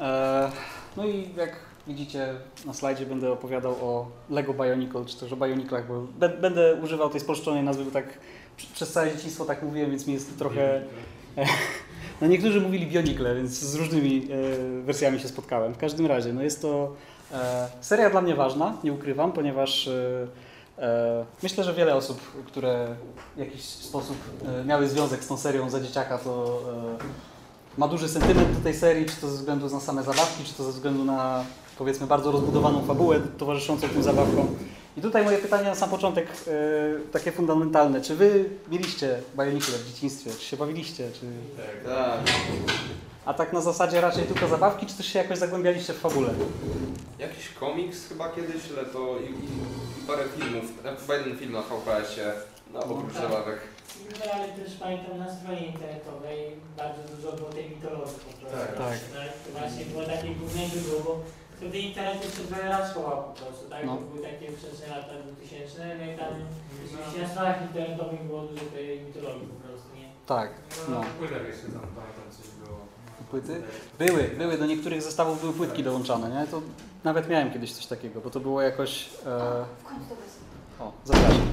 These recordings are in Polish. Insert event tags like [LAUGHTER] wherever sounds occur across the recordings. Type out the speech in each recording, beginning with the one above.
E, no i jak widzicie na slajdzie będę opowiadał o Lego Bionicle, czy też o Bioniclach, bo będę używał tej spolszczonej nazwy, bo tak pr- przez całe dzieciństwo tak mówiłem, więc mi jest trochę... [LAUGHS] No niektórzy mówili Bionicle, więc z różnymi e, wersjami się spotkałem. W każdym razie, no jest to e, seria dla mnie ważna, nie ukrywam, ponieważ myślę, że wiele osób, które w jakiś sposób miały związek z tą serią za dzieciaka, to ma duży sentyment do tej serii, czy to ze względu na same zabawki, czy to ze względu na powiedzmy bardzo rozbudowaną fabułę towarzyszącą tym zabawkom. I tutaj moje pytanie na sam początek, e, takie fundamentalne. Czy wy mieliście Bionicle w dzieciństwie? Czy się bawiliście? Czy... Tak. A tak na zasadzie raczej tylko zabawki, czy też się jakoś zagłębialiście w fabule? Jakiś komiks chyba kiedyś, ale to i, i, i parę filmów, chyba jeden film na VHS-ie, no oprócz Tak. zabawek. No, ale też pamiętam na stronie internetowej bardzo dużo było tej mitologii po prostu. Tak. Tak. Tak, to właśnie było takie główne źródło, bo wtedy internet jeszcze chował po prostu, tak? No. To były takie wczesne lata 2000, no i tam rzeczywiście na stronach internetowych było dużo tej mitologii po prostu, nie? Tak. No, No. jeszcze tam pamiętam coś było. Płyty? Były, były. Do niektórych zestawów były płytki dołączane, nie? To nawet miałem kiedyś coś takiego, bo to było jakoś... E... O, zapraszam.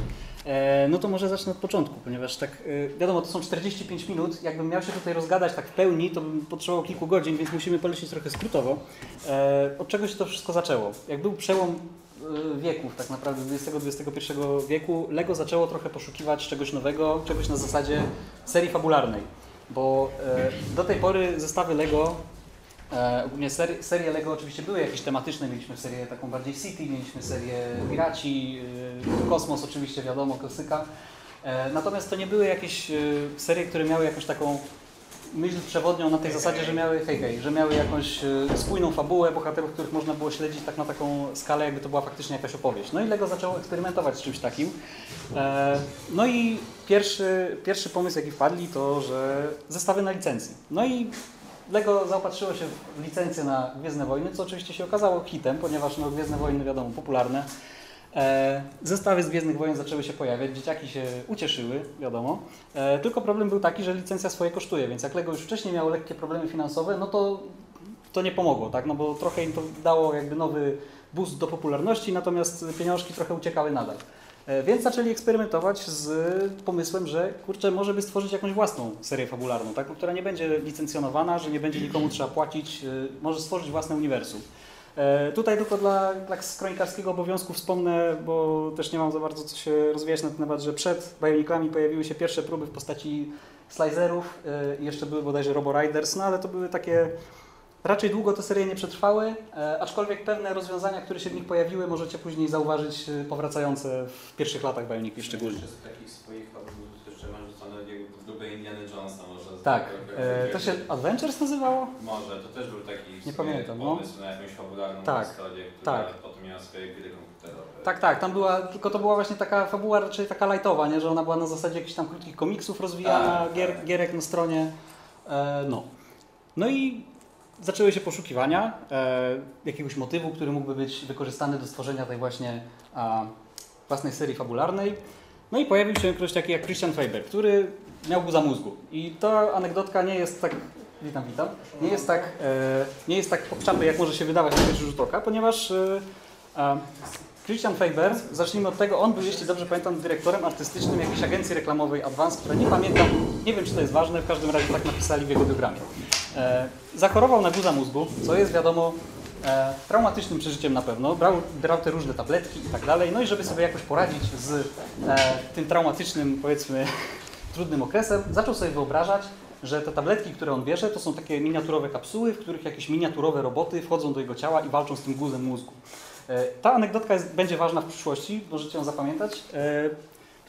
E, no to może zacznę od początku, ponieważ tak, e, wiadomo, to są 45 minut. Jakbym miał się tutaj rozgadać tak w pełni, to bym potrzebował kilku godzin, więc musimy polecieć trochę skrótowo. E, od czego się to wszystko zaczęło? Jak był przełom wieków, tak naprawdę XX-XXI wieku, Lego zaczęło trochę poszukiwać czegoś nowego, czegoś na zasadzie serii fabularnej. Bo do tej pory zestawy Lego E, Ogólnie serie, serie Lego oczywiście były jakieś tematyczne, mieliśmy serię taką bardziej City, mieliśmy serię Piraci, y, Kosmos oczywiście wiadomo, klasyka. E, Natomiast to nie były jakieś y, serie, które miały jakąś taką myśl przewodnią na tej zasadzie, że miały hej, hej, że miały jakąś y, spójną fabułę bohaterów, których można było śledzić tak na taką skalę, jakby to była faktycznie jakaś opowieść. No i Lego zaczęło eksperymentować z czymś takim. E, No i pierwszy, pierwszy pomysł, jaki wpadli, to, że zestawy na licencji. No i Lego zaopatrzyło się w licencję na Gwiezdne Wojny, co oczywiście się okazało hitem, ponieważ no, Gwiezdne Wojny, wiadomo, popularne. E, zestawy z Gwiezdnych Wojen zaczęły się pojawiać, dzieciaki się ucieszyły, wiadomo. E, tylko problem był taki, że licencja swoje kosztuje, więc jak Lego już wcześniej miało lekkie problemy finansowe, no to to nie pomogło, tak? No bo trochę im to dało jakby nowy boost do popularności, natomiast pieniążki trochę uciekały nadal. E, Więc zaczęli eksperymentować z pomysłem, że kurczę, może by stworzyć jakąś własną serię fabularną, tak? która nie będzie licencjonowana, że nie będzie nikomu trzeba płacić, e, może stworzyć własne uniwersum. E, Tutaj tylko dla, dla kronikarskiego obowiązku wspomnę, bo też nie mam za bardzo co się rozwijać na ten temat, że przed Bioniclami pojawiły się pierwsze próby w postaci slicerów i jeszcze były bodajże Robo Riders, no ale to były takie Raczej długo te serie nie przetrwały, e, aczkolwiek pewne rozwiązania, które się w nich pojawiły, możecie później zauważyć e, powracające w pierwszych latach Bionicli szczególnie. Jeszcze z takich swoich jeszcze rzucone w dupę Indiana Jonesa może. Tak, e, to się Adventures nazywało? Może, to też był taki Nie pamiętam, no. pomysł na jakąś fabularną Tak, historię, która tak. potem miała swoje gry komputerowe. Tak, tak, tam była, tylko to była właśnie taka fabuła raczej taka lightowa, nie? że ona była na zasadzie jakichś tam krótkich komiksów rozwijana, Tak, gier, tak. gierek na stronie. E, no. no i zaczęły się poszukiwania e, jakiegoś motywu, który mógłby być wykorzystany do stworzenia tej właśnie a, własnej serii fabularnej. No i pojawił się ktoś taki jak Christian Faber, który miał guza mózgu. I ta anegdotka nie jest tak, witam, witam, nie jest tak, e, nie jest tak obczapy, jak może się wydawać na pierwszy rzut oka, ponieważ e, e, Christian Faber, zacznijmy od tego, on był, jeśli dobrze pamiętam, dyrektorem artystycznym jakiejś agencji reklamowej Advance, która nie pamiętam, nie wiem czy to jest ważne, w każdym razie tak napisali w jego biogramie. E, zachorował na guza mózgu, co jest wiadomo e, traumatycznym przeżyciem na pewno, brał, brał te różne tabletki i tak dalej, no i żeby sobie jakoś poradzić z e, tym traumatycznym, powiedzmy, [LAUGHS] trudnym okresem, zaczął sobie wyobrażać, że te tabletki, które on bierze, to są takie miniaturowe kapsuły, w których jakieś miniaturowe roboty wchodzą do jego ciała i walczą z tym guzem mózgu. Ta anegdotka jest, będzie ważna w przyszłości, możecie ją zapamiętać.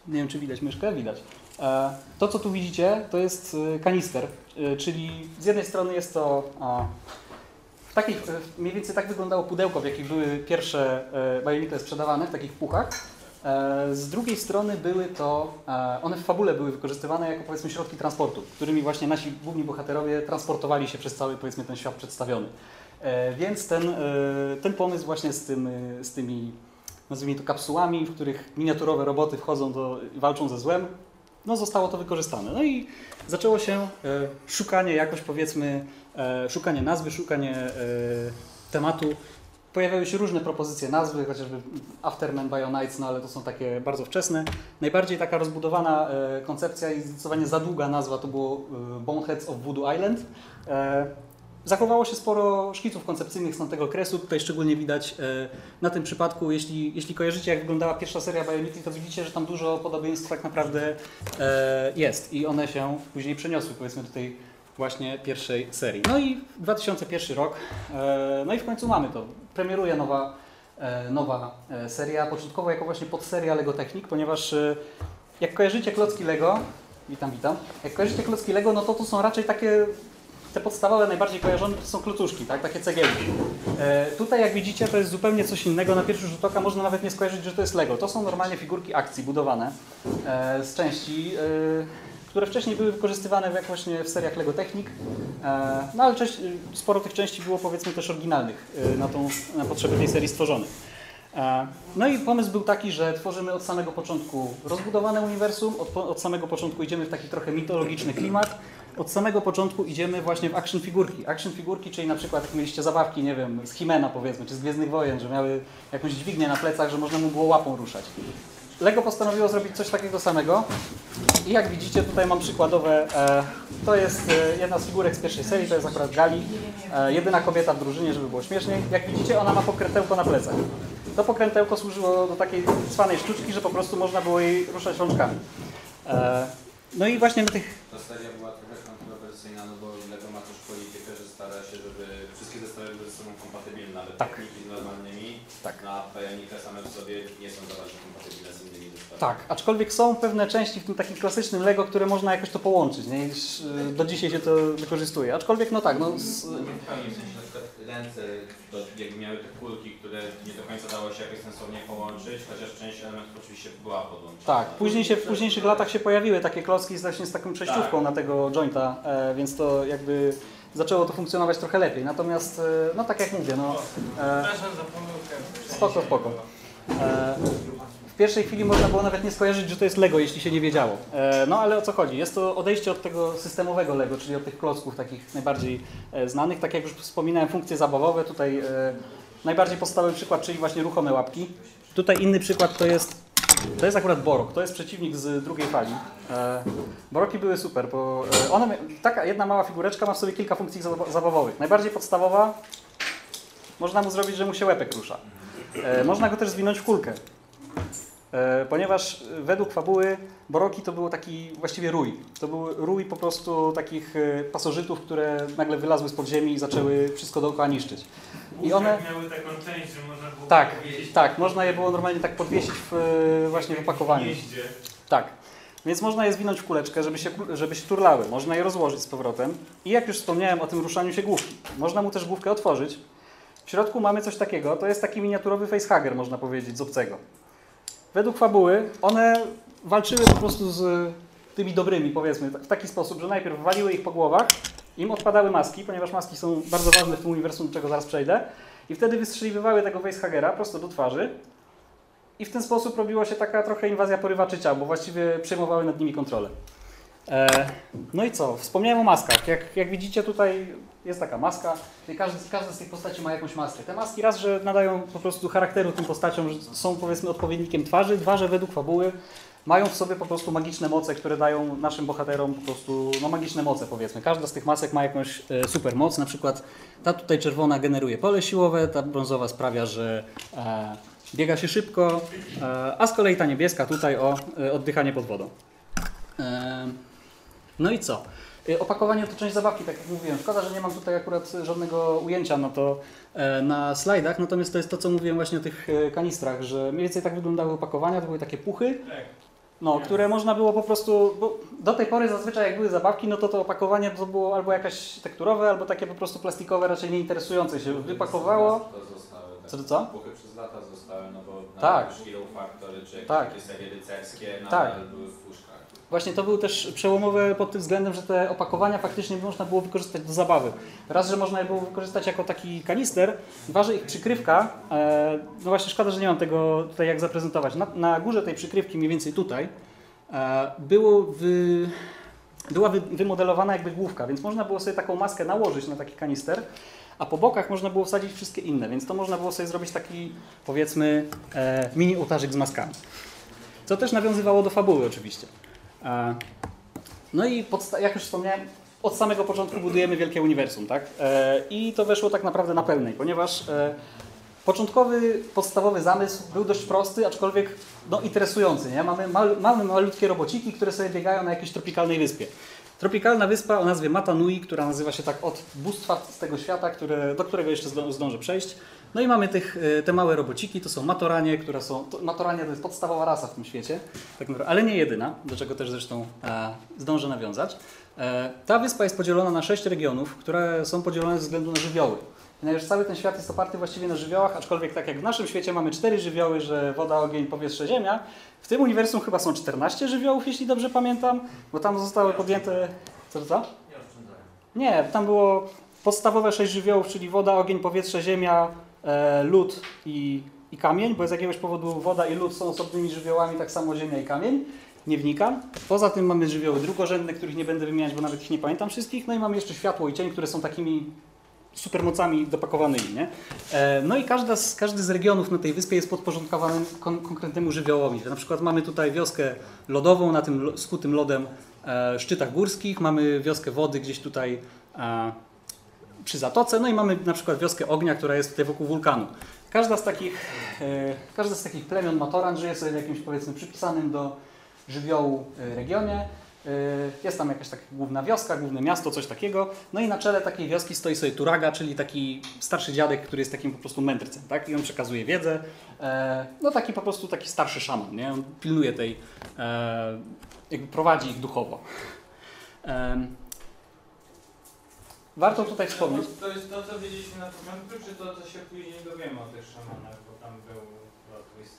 Nie wiem, czy widać myszkę? Widać. E, To, co tu widzicie, to jest e, kanister, e, czyli z jednej strony jest to takich, mniej więcej tak wyglądało pudełko, w jakich były pierwsze e, Bionicle sprzedawane, w takich puchach. Z drugiej strony były to, one w fabule były wykorzystywane jako powiedzmy środki transportu, którymi właśnie nasi główni bohaterowie transportowali się przez cały powiedzmy ten świat przedstawiony. Więc ten, ten pomysł właśnie z, tym, z tymi nazwijmy to kapsułami, w których miniaturowe roboty wchodzą do, walczą ze złem, no, zostało to wykorzystane. No i zaczęło się e, szukanie jakoś powiedzmy, e, szukanie nazwy, szukanie e, tematu. Pojawiały się różne propozycje nazwy, chociażby Afterman Bionites, no ale to są takie bardzo wczesne. Najbardziej taka rozbudowana koncepcja i zdecydowanie za długa nazwa to było Boneheads of Voodoo Island. Zachowało się sporo szkiców koncepcyjnych z tamtego okresu. Tutaj szczególnie widać e, na tym przypadku, jeśli, jeśli kojarzycie jak wyglądała pierwsza seria Bionicli, to widzicie, że tam dużo podobieństw tak naprawdę e, jest i one się później przeniosły powiedzmy do tej właśnie pierwszej serii. No i 2001 rok, e, no i w końcu mamy to. Premieruje nowa, nowa seria, początkowo jako właśnie podseria Lego Technik, ponieważ jak kojarzycie klocki Lego, witam, witam, jak kojarzycie klocki Lego, no to to są raczej takie te podstawowe, najbardziej kojarzone to są klocuszki, tak? takie cegiełki. E, tutaj jak widzicie to jest zupełnie coś innego. Na pierwszy rzut oka można nawet nie skojarzyć, że to jest Lego. To są normalnie figurki akcji budowane e, z części, e, które wcześniej były wykorzystywane jak właśnie w seriach Lego Technik. E, no ale sporo tych części było powiedzmy też oryginalnych e, na, tą, na potrzeby tej serii stworzonych. E, No i pomysł był taki, że tworzymy od samego początku rozbudowane uniwersum, od, od samego początku idziemy w taki trochę mitologiczny klimat, od samego początku idziemy właśnie w action figurki. Action figurki, czyli na przykład jak mieliście zabawki, nie wiem, z Himena powiedzmy, czy z Gwiezdnych Wojen, że miały jakąś dźwignię na plecach, że można mu było łapą ruszać. Lego postanowiło zrobić coś takiego samego i jak widzicie tutaj mam przykładowe, e, to jest e, jedna z figurek z pierwszej serii, to jest akurat Gali, e, jedyna kobieta w drużynie, żeby było śmieszniej. Jak widzicie ona ma pokrętełko na plecach. To pokrętełko służyło do takiej cwanej sztuczki, że po prostu można było jej ruszać rączkami. E, no i właśnie na tych Ta seria była trochę kontrowersyjna, no bo Lego ma też politykę, że stara się, żeby wszystkie zestawy były ze sobą kompatybilne, ale Tak. techniki z normalnymi, Tak. na Bionika same w sobie nie są za bardzo kompatybilne z innymi zestawami. Tak, aczkolwiek są pewne części w tym takim klasycznym Lego, które można jakoś to połączyć. Nie? Y, Do dzisiaj się to wykorzystuje. Aczkolwiek no tak, no, z, No w pełni, w sensie na przykład ręce to jakby miały te kulki, które nie do końca dało się jakoś sensownie połączyć, chociaż część elementów oczywiście była podłączona. tak, później się, w późniejszych latach się pojawiły takie klocki z, właśnie z taką przejściówką na tego jointa, e, więc to jakby zaczęło to funkcjonować trochę lepiej. Natomiast, e, no tak jak mówię, no, e. Spoko, spoko. E, w pierwszej chwili można było nawet nie skojarzyć, że to jest Lego, jeśli się nie wiedziało. No ale o co chodzi? Jest to odejście od tego systemowego Lego, czyli od tych klocków takich najbardziej znanych. Tak jak już wspominałem, funkcje zabawowe. Tutaj najbardziej podstawowy przykład, czyli właśnie ruchome łapki. Tutaj inny przykład to jest to jest akurat Borok, to jest przeciwnik z drugiej fali. E, Boroki były super, bo e, one, taka jedna mała figureczka ma w sobie kilka funkcji zaba- zabawowych. Najbardziej podstawowa, można mu zrobić, że mu się łepek rusza. E, można go też zwinąć w kulkę. E, ponieważ e, według fabuły Boroki to był taki właściwie rój. To był rój po prostu takich e, pasożytów, które nagle wylazły z podziemi i zaczęły wszystko dookoła niszczyć. I one... miały taką część, że można było Tak, powiedzieć tak, można je było normalnie tak podwiesić w, właśnie w opakowaniu. Tak. Więc można je zwinąć w kuleczkę, żeby się, żeby się turlały. Można je rozłożyć z powrotem. I jak już wspomniałem o tym ruszaniu się główki, można mu też główkę otworzyć. W środku mamy coś takiego, to jest taki miniaturowy facehugger, można powiedzieć, z obcego. Według fabuły one walczyły po prostu z tymi dobrymi, powiedzmy, w taki sposób, że najpierw waliły ich po głowach, im odpadały maski, ponieważ maski są bardzo ważne w tym uniwersum, do czego zaraz przejdę, i wtedy wystrzeliwywały tego facehuggera prosto do twarzy, i w ten sposób robiła się taka trochę inwazja porywaczycia, bo właściwie przejmowały nad nimi kontrolę. E, no i co? Wspomniałem o maskach. Jak, jak widzicie tutaj jest taka maska. Tutaj każdy, każda z tych postaci ma jakąś maskę. Te maski raz, że nadają po prostu charakteru tym postaciom, że są powiedzmy odpowiednikiem twarzy, dwa, że według fabuły mają w sobie po prostu magiczne moce, które dają naszym bohaterom po prostu no, magiczne moce powiedzmy. Każda z tych masek ma jakąś e, super moc. Na przykład ta tutaj czerwona generuje pole siłowe, ta brązowa sprawia, że e, biega się szybko, e, a z kolei ta niebieska tutaj o e, oddychanie pod wodą. E, No i co? E, Opakowanie to część zabawki, tak jak mówiłem. Szkoda, że nie mam tutaj akurat żadnego ujęcia na to e, na slajdach, natomiast to jest to, co mówiłem właśnie o tych e, kanistrach, że mniej więcej tak wyglądały opakowania, to były takie puchy, Tak. no, które można było po prostu, bo do tej pory zazwyczaj jak były zabawki, no to to opakowanie to było albo jakaś tekturowe, albo takie po prostu plastikowe, raczej nie interesujące się. Wypakowało. To zostały, tak. Co to co? Puchy przez lata zostały, no bo Tak. Hero Factory czy jakieś Tak. takie serie rycerskie Tak. nadal były w puszkach. Właśnie to był też przełomowe pod tym względem, że te opakowania faktycznie można było wykorzystać do zabawy. Raz, że można je było wykorzystać jako taki kanister, dwa, że ich przykrywka, e, no właśnie szkoda, że nie mam tego tutaj jak zaprezentować. Na, na górze tej przykrywki, mniej więcej tutaj, e, było wy, była wy, wymodelowana jakby główka, więc można było sobie taką maskę nałożyć na taki kanister, a po bokach można było wsadzić wszystkie inne, więc to można było sobie zrobić taki, powiedzmy, e, mini ołtarzyk z maskami. Co też nawiązywało do fabuły oczywiście. E, no i jak już wspomniałem, od samego początku budujemy wielkie uniwersum, tak? E, I to weszło tak naprawdę na pełnej, ponieważ e, początkowy, podstawowy zamysł był dość prosty, aczkolwiek no, interesujący, nie? Mamy, mal, mamy malutkie robociki, które sobie biegają na jakiejś tropikalnej wyspie. Tropikalna wyspa o nazwie Mata Nui, która nazywa się tak od bóstwa z tego świata, które, do którego jeszcze zdą- zdążę przejść. No i mamy tych, e, te małe robociki, to są matoranie, które są. To, matoranie to jest podstawowa rasa w tym świecie, tak naprawdę, ale nie jedyna, do czego też zresztą e, zdążę nawiązać. E, ta wyspa jest podzielona na sześć regionów, które są podzielone ze względu na żywioły. Ponieważ cały ten świat jest oparty właściwie na żywiołach, aczkolwiek tak jak w naszym świecie mamy cztery żywioły, że woda, ogień, powietrze, ziemia, w tym uniwersum chyba są 14 żywiołów, jeśli dobrze pamiętam, bo tam zostały podjęte... Co to? Nie tam było podstawowe sześć żywiołów, czyli woda, ogień, powietrze, ziemia, lód i, i kamień, bo z jakiegoś powodu woda i lód są osobnymi żywiołami, tak samo ziemia i kamień. Nie wnikam. Poza tym mamy żywioły drugorzędne, których nie będę wymieniać, bo nawet ich nie pamiętam wszystkich. No i mamy jeszcze światło i cień, które są takimi supermocami dopakowanymi. Nie? E, no i każda z, każdy z regionów na tej wyspie jest podporządkowany kon, konkretnemu żywiołowi. Na przykład mamy tutaj wioskę lodową na tym skutym lodem e, szczytach górskich, mamy wioskę wody gdzieś tutaj e, przy zatoce, no i mamy na przykład wioskę ognia, która jest tutaj wokół wulkanu. Każda z takich, e, każda z takich plemion Matoran żyje sobie w jakimś powiedzmy przypisanym do żywiołu e, regionie. E, Jest tam jakaś taka główna wioska, główne miasto, coś takiego. No i na czele takiej wioski stoi sobie Turaga, czyli taki starszy dziadek, który jest takim po prostu mędrcem, tak? I on przekazuje wiedzę. No taki po prostu taki starszy szaman, nie? On pilnuje tej, jakby prowadzi ich duchowo. Warto tutaj wspomnieć. To jest to, co wiedzieliśmy na początku, czy to, co się później dowiemy o tych szamanach, bo tam był plot twist.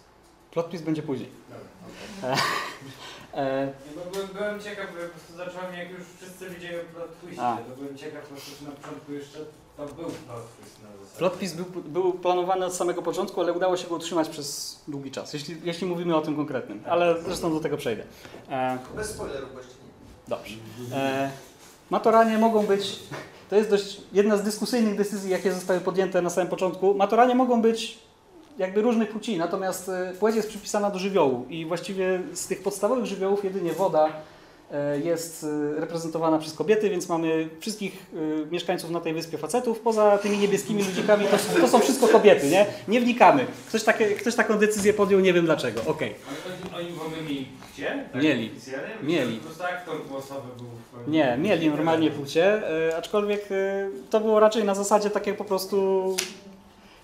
Plot twist będzie później. Dobra, [LAUGHS] E, Nie, bo byłem, byłem ciekaw, bo ja po prostu zacząłem, jak już wszyscy widzieli o plot twistie, A. to byłem ciekaw po prostu, na początku jeszcze to był plot twist na zasadzie. Plot twist był, był planowany od samego początku, ale udało się go utrzymać przez długi czas, jeśli, jeśli mówimy o tym konkretnym, ale zresztą do tego przejdę. E, Bez spoilerów właściwie. dobrze. E, matoranie mogą być, to jest dość jedna z dyskusyjnych decyzji, jakie zostały podjęte na samym początku. Matoranie mogą być jakby różnych płci, natomiast e, płeć jest przypisana do żywiołu i właściwie z tych podstawowych żywiołów jedynie woda e, jest e, reprezentowana przez kobiety, więc mamy wszystkich mieszkańców na tej wyspie facetów, poza tymi niebieskimi ludzikami to, to są wszystko kobiety, nie? Nie wnikamy. Ktoś, takie, ktoś taką decyzję podjął, nie wiem dlaczego. Okej. Ale oni, w ogóle mieli gdzie? Mieli. oficjalnie? Mieli. Po prostu aktor głosowy był w. Nie, mieli normalnie płcie, e, aczkolwiek e, to było raczej na zasadzie takie po prostu,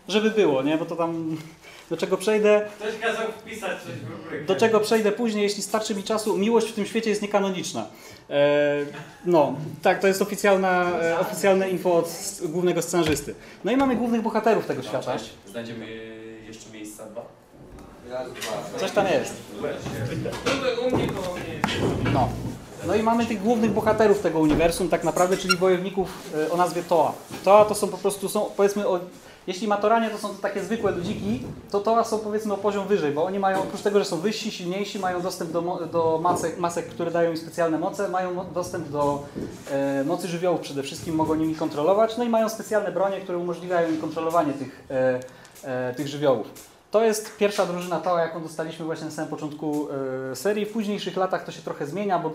żeby było, nie? Bo to tam, [LAUGHS] do czego przejdę, Ktoś kazał wpisać coś w rubrykę. do czego przejdę później, jeśli starczy mi czasu, miłość w tym świecie jest niekanoniczna. E, no, tak, to jest oficjalna, e, oficjalne info od głównego scenarzysty. No i mamy głównych bohaterów tego świata. Znajdziemy Coś tam jest. No. No i mamy tych głównych bohaterów tego uniwersum tak naprawdę, czyli wojowników e, o nazwie Toa. Toa to są po prostu, są powiedzmy, o, jeśli Matoranie to są to takie zwykłe ludziki, to Toa są powiedzmy o poziom wyżej, bo oni mają, oprócz tego, że są wyżsi, silniejsi, mają dostęp do, do masek, masek, które dają im specjalne moce, mają dostęp do e, mocy żywiołów przede wszystkim, mogą nimi kontrolować, no i mają specjalne bronie, które umożliwiają im kontrolowanie tych, e, e, tych żywiołów. To jest pierwsza drużyna Toa, jaką dostaliśmy właśnie na samym początku e, serii. W późniejszych latach to się trochę zmienia, bo e,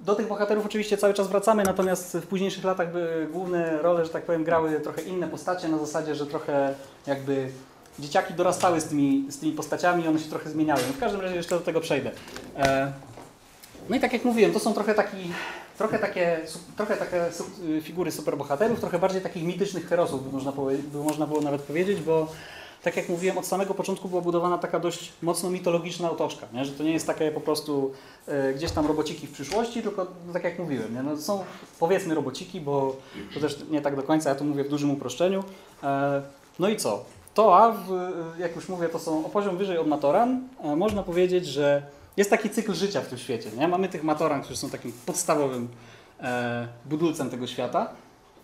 do tych bohaterów oczywiście cały czas wracamy, natomiast w późniejszych latach główne role, że tak powiem, grały trochę inne postacie, na zasadzie, że trochę jakby dzieciaki dorastały z tymi, z tymi postaciami i one się trochę zmieniały. W każdym razie jeszcze do tego przejdę. E, no i tak jak mówiłem, to są trochę, taki, trochę takie, trochę takie figury superbohaterów, trochę bardziej takich mitycznych herosów, by można, by można było nawet powiedzieć, bo tak jak mówiłem, od samego początku była budowana taka dość mocno mitologiczna otoczka, nie? że to nie jest takie po prostu e, gdzieś tam robociki w przyszłości, tylko no, tak jak mówiłem, nie? No, są powiedzmy robociki, bo to też nie tak do końca, ja tu mówię w dużym uproszczeniu. E, no i co? Toa, w, jak już mówię, to są o poziom wyżej od Matoran. E, można powiedzieć, że jest taki cykl życia w tym świecie. Nie? Mamy tych Matoran, którzy są takim podstawowym e, budulcem tego świata.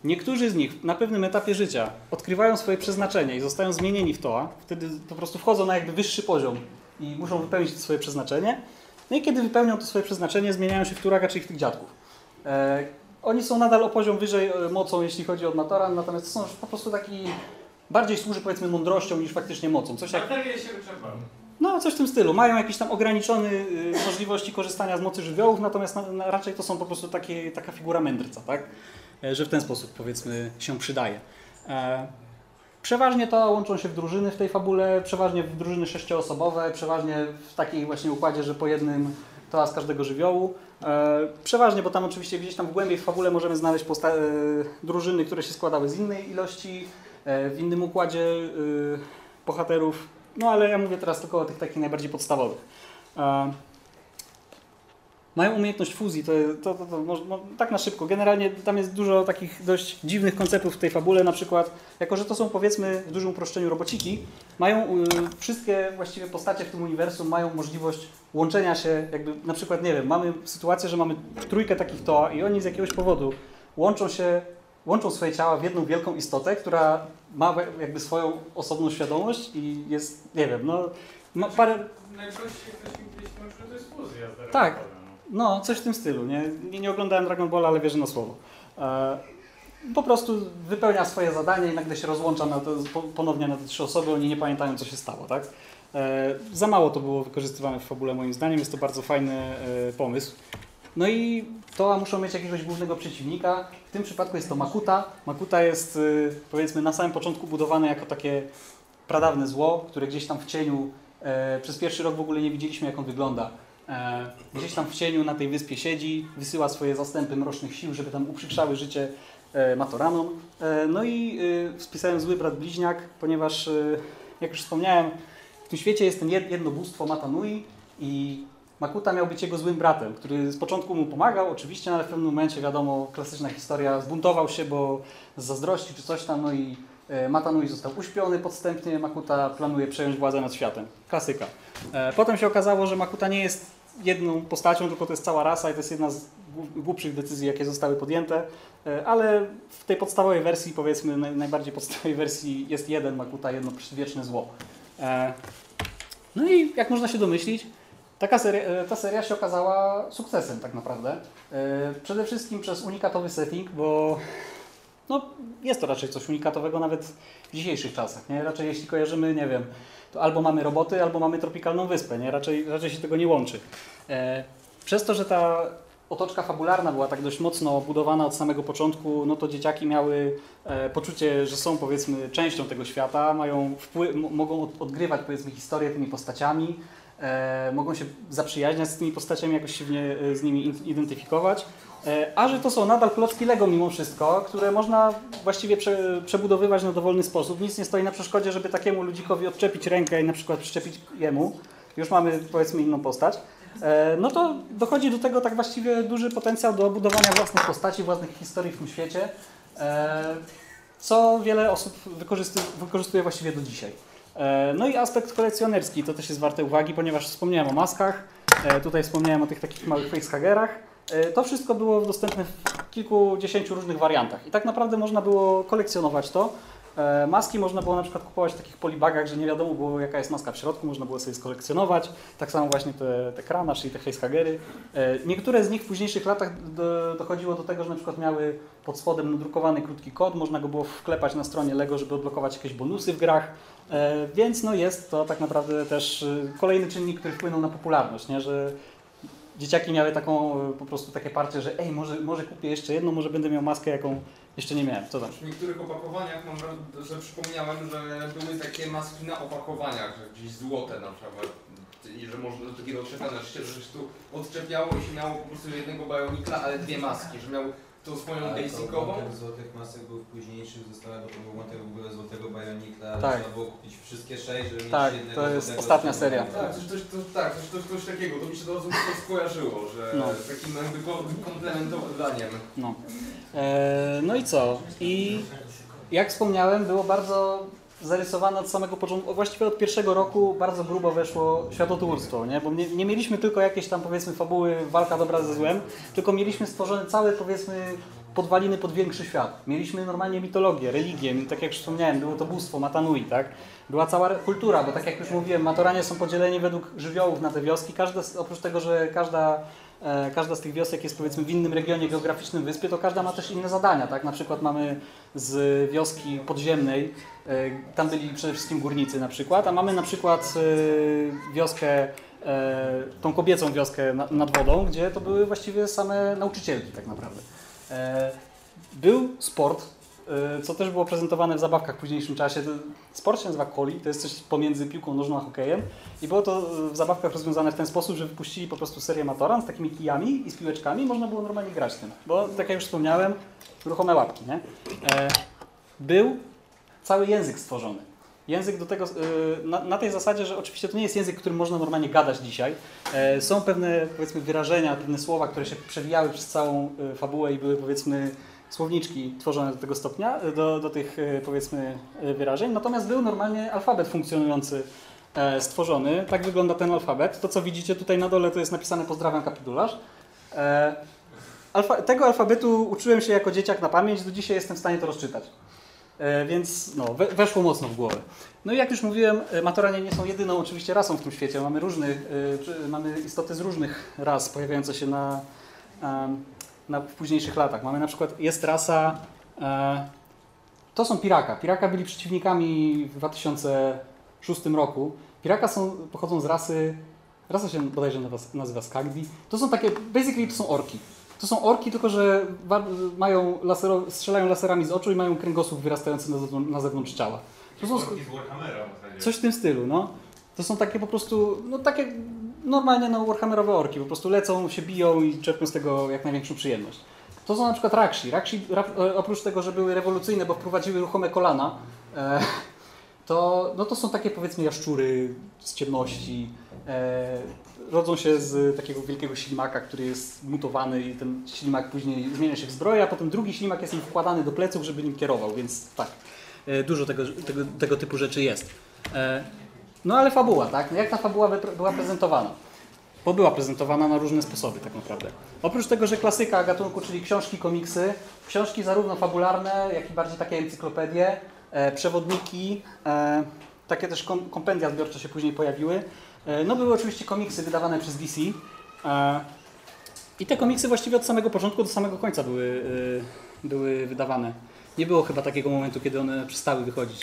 Niektórzy z nich na pewnym etapie życia odkrywają swoje przeznaczenie i zostają zmienieni w Toa. Wtedy po prostu wchodzą na jakby wyższy poziom i muszą wypełnić swoje przeznaczenie. No i kiedy wypełnią to swoje przeznaczenie, zmieniają się w Turaga, czyli w tych dziadków. E, oni są nadal o poziom wyżej e, mocą, jeśli chodzi o Matoran, natomiast są po prostu taki, bardziej służy powiedzmy mądrością niż faktycznie mocą. Coś jak się wyczerpały. no, coś w tym stylu. Mają jakieś tam ograniczone y, możliwości korzystania z mocy żywiołów, natomiast na, na, raczej to są po prostu takie, taka figura mędrca, tak? E, Że w ten sposób, powiedzmy, się przydaje. E, Przeważnie to łączą się w drużyny w tej fabule, przeważnie w drużyny sześcioosobowe, przeważnie w takiej właśnie układzie, że po jednym to z każdego żywiołu. E, Przeważnie, bo tam oczywiście gdzieś tam w głębiej w fabule możemy znaleźć drużyny, które się składały z innej ilości, w innym układzie bohaterów. No ale ja mówię teraz tylko o tych takich najbardziej podstawowych. Mają umiejętność fuzji, to, to, to, to może, no, tak na szybko. Generalnie tam jest dużo takich dość dziwnych konceptów w tej fabule, na przykład, jako że to są powiedzmy w dużym uproszczeniu robociki, mają y, wszystkie właściwie postacie w tym uniwersum mają możliwość łączenia się, jakby na przykład, nie wiem, mamy sytuację, że mamy trójkę takich toa i oni z jakiegoś powodu łączą się, łączą swoje ciała w jedną wielką istotę, która ma jakby swoją osobną świadomość i jest, nie wiem, no, ma parę, Najprościej ktoś mi kiedyś to jest fuzja. Tak. No. Coś w tym stylu. Nie, nie, nie oglądałem Dragon Balla, ale wierzę na słowo. E, po prostu wypełnia swoje zadanie i nagle się rozłącza na po- ponownie na te trzy osoby, oni nie pamiętają, co się stało, tak? E, za mało to było wykorzystywane w fabule, moim zdaniem. Jest to bardzo fajny e, pomysł. No i to muszą mieć jakiegoś głównego przeciwnika. W tym przypadku jest to Makuta. Makuta jest, e, powiedzmy, na samym początku budowany jako takie pradawne zło, które gdzieś tam w cieniu, e, przez pierwszy rok w ogóle nie widzieliśmy, jak on wygląda. E, Gdzieś tam w cieniu na tej wyspie siedzi, wysyła swoje zastępy mrocznych sił, żeby tam uprzykrzały życie e, Matoranom. E, No i spisałem zły brat bliźniak, ponieważ, jak już wspomniałem, w tym świecie jest ten jed- jedno bóstwo Matanui i Makuta miał być jego złym bratem, który z początku mu pomagał, oczywiście, no ale w pewnym momencie, wiadomo, klasyczna historia, zbuntował się, bo z zazdrości czy coś tam, no i Matanui został uśpiony podstępnie, Makuta planuje przejąć władzę nad światem. Klasyka. Potem się okazało, że Makuta nie jest jedną postacią, tylko to jest cała rasa i to jest jedna z głupszych decyzji, jakie zostały podjęte, E, ale w tej podstawowej wersji, powiedzmy, naj, najbardziej podstawowej wersji jest jeden Makuta, jedno wieczne zło. E, No i jak można się domyślić, taka seria, e, ta seria się okazała sukcesem tak naprawdę. Przede wszystkim przez unikatowy setting, bo no, jest to raczej coś unikatowego nawet w dzisiejszych czasach. Nie? Raczej jeśli kojarzymy, nie wiem, to albo mamy roboty, albo mamy tropikalną wyspę. Nie? Raczej, raczej się tego nie łączy. E, Przez to, że ta otoczka fabularna była tak dość mocno budowana od samego początku, no to dzieciaki miały e, poczucie, że są powiedzmy częścią tego świata, mają wpływ, mogą od, odgrywać powiedzmy historię tymi postaciami, e, mogą się zaprzyjaźniać z tymi postaciami, jakoś się nie, e, z nimi identyfikować. E, A że to są nadal klocki Lego mimo wszystko, które można właściwie prze, przebudowywać na dowolny sposób. Nic nie stoi na przeszkodzie, żeby takiemu ludzikowi odczepić rękę i na przykład przyczepić jemu. Już mamy powiedzmy inną postać. E, No to dochodzi do tego tak właściwie duży potencjał do budowania własnych postaci, własnych historii w tym świecie, e, co wiele osób wykorzystuje właściwie do dzisiaj. No i aspekt kolekcjonerski to też jest warte uwagi, ponieważ wspomniałem o maskach, tutaj wspomniałem o tych takich małych facehagerach. E, To wszystko było dostępne w kilkudziesięciu różnych wariantach i tak naprawdę można było kolekcjonować to. E, Maski można było na przykład kupować w takich polibagach, że nie wiadomo było jaka jest maska w środku, można było sobie skolekcjonować. Tak samo właśnie te, te krana, czyli te facehagery. E, Niektóre z nich w późniejszych latach do, dochodziło do tego, że na przykład miały pod spodem nadrukowany krótki kod, można go było wklepać na stronie Lego, żeby odblokować jakieś bonusy w grach. Więc no jest to tak naprawdę też kolejny czynnik, który wpłynął na popularność, nie? że dzieciaki miały taką e, po prostu takie parcie, że ej, może, może kupię jeszcze jedną, może będę miał maskę, jaką jeszcze nie miałem. Co tam? W niektórych opakowaniach mam że przypomniałem, że były takie maski na opakowaniach, gdzieś złote na przykład. I że można do takiego odczepiane, że się tu odczepiało i się miało po prostu jednego bajonikla, ale dwie maski, że miał tą swoją Ale basicową. motyw złotych masek był w późniejszych zestawach, bo to był motyw w ogóle złotego bajonika, Tak. trzeba było kupić wszystkie sześć, żeby Tak, mieć jednego to jest ostatnia seria. Tak, coś, coś, coś, tak coś, coś, coś takiego, to mi się to skojarzyło, że No. takim jakby ko- komplementowaniem. No. E, no i co? I jak wspomniałem, było bardzo zarysowane od samego początku, właściwie od pierwszego roku bardzo grubo weszło światotwórstwo, nie? bo nie, nie mieliśmy tylko jakieś tam powiedzmy fabuły walka dobra ze złem, tylko mieliśmy stworzony cały powiedzmy podwaliny pod większy świat. Mieliśmy normalnie mitologię, religię, tak jak wspomniałem, było to bóstwo Matanui, tak? Była cała kultura, bo tak jak już mówiłem, Matoranie są podzieleni według żywiołów na te wioski. Oprócz tego, że każda, każda z tych wiosek jest powiedzmy w innym regionie geograficznym wyspy, to każda ma też inne zadania, tak? Na przykład mamy z wioski podziemnej, e, tam byli przede wszystkim górnicy na przykład, a mamy na przykład e, wioskę, e, tą kobiecą wioskę na- nad wodą, gdzie to były właściwie same nauczycielki tak naprawdę. E, Był sport, e, co też było prezentowane w zabawkach w późniejszym czasie. Sport się nazywa coli, to jest coś pomiędzy piłką nożną a hokejem i było to e, w zabawkach rozwiązane w ten sposób, że wypuścili po prostu serię Matoran z takimi kijami i z piłeczkami i można było normalnie grać tym, bo tak jak już wspomniałem, ruchome łapki, nie? E, Był cały język stworzony. Język do tego, y, na, na tej zasadzie, że oczywiście to nie jest język, którym można normalnie gadać dzisiaj. E, Są pewne, powiedzmy, wyrażenia, pewne słowa, które się przewijały przez całą y, fabułę i były, powiedzmy, słowniczki tworzone do tego stopnia, y, do, do tych, y, powiedzmy, y, wyrażeń. Natomiast był normalnie alfabet funkcjonujący, e, stworzony. Tak wygląda ten alfabet. To, co widzicie tutaj na dole, to jest napisane pozdrawiam kapitularz. E, Alfa, tego alfabetu uczyłem się jako dzieciak na pamięć, do dzisiaj jestem w stanie to rozczytać. E, więc no, we, weszło mocno w głowę. No i jak już mówiłem, e, Matoranie nie są jedyną oczywiście rasą w tym świecie. Mamy e, czy- mamy istoty z różnych ras pojawiające się na, na, w późniejszych latach. Mamy na przykład, jest rasa, e, to są Piraka. Piraka byli przeciwnikami w 2006 roku. Piraka są, pochodzą z rasy, rasa się bodajże nazywa, Skagdi. To są takie, basically to są orki. To są orki, tylko że mają lasero, strzelają laserami z oczu i mają kręgosłup wyrastający na zewnątrz, na zewnątrz ciała. To są z Warhammera coś w tym stylu, no. To są takie po prostu, no takie normalnie no, warhammerowe orki, po prostu lecą, się biją i czerpią z tego jak największą przyjemność. To są na przykład Rakshi. Rakshi ra, e, oprócz tego, że były rewolucyjne, bo wprowadziły ruchome kolana, e, [LAUGHS] to, no to są takie powiedzmy jaszczury z ciemności. E, rodzą się z takiego wielkiego ślimaka, który jest mutowany i ten ślimak później zmienia się w zbroję, a potem drugi ślimak jest im wkładany do pleców, żeby nim kierował, więc tak, dużo tego, tego, tego typu rzeczy jest. No ale fabuła, tak? No Jak ta fabuła była prezentowana? Bo była prezentowana na różne sposoby tak naprawdę. Oprócz tego, że klasyka gatunku, czyli książki, komiksy, książki zarówno fabularne, jak i bardziej takie encyklopedie, e, przewodniki, e, takie też kom- kompendia zbiorcze się później pojawiły. E, no były oczywiście komiksy wydawane przez DC. E, I te komiksy właściwie od samego początku do samego końca były, e, były wydawane. Nie było chyba takiego momentu, kiedy one przestały wychodzić.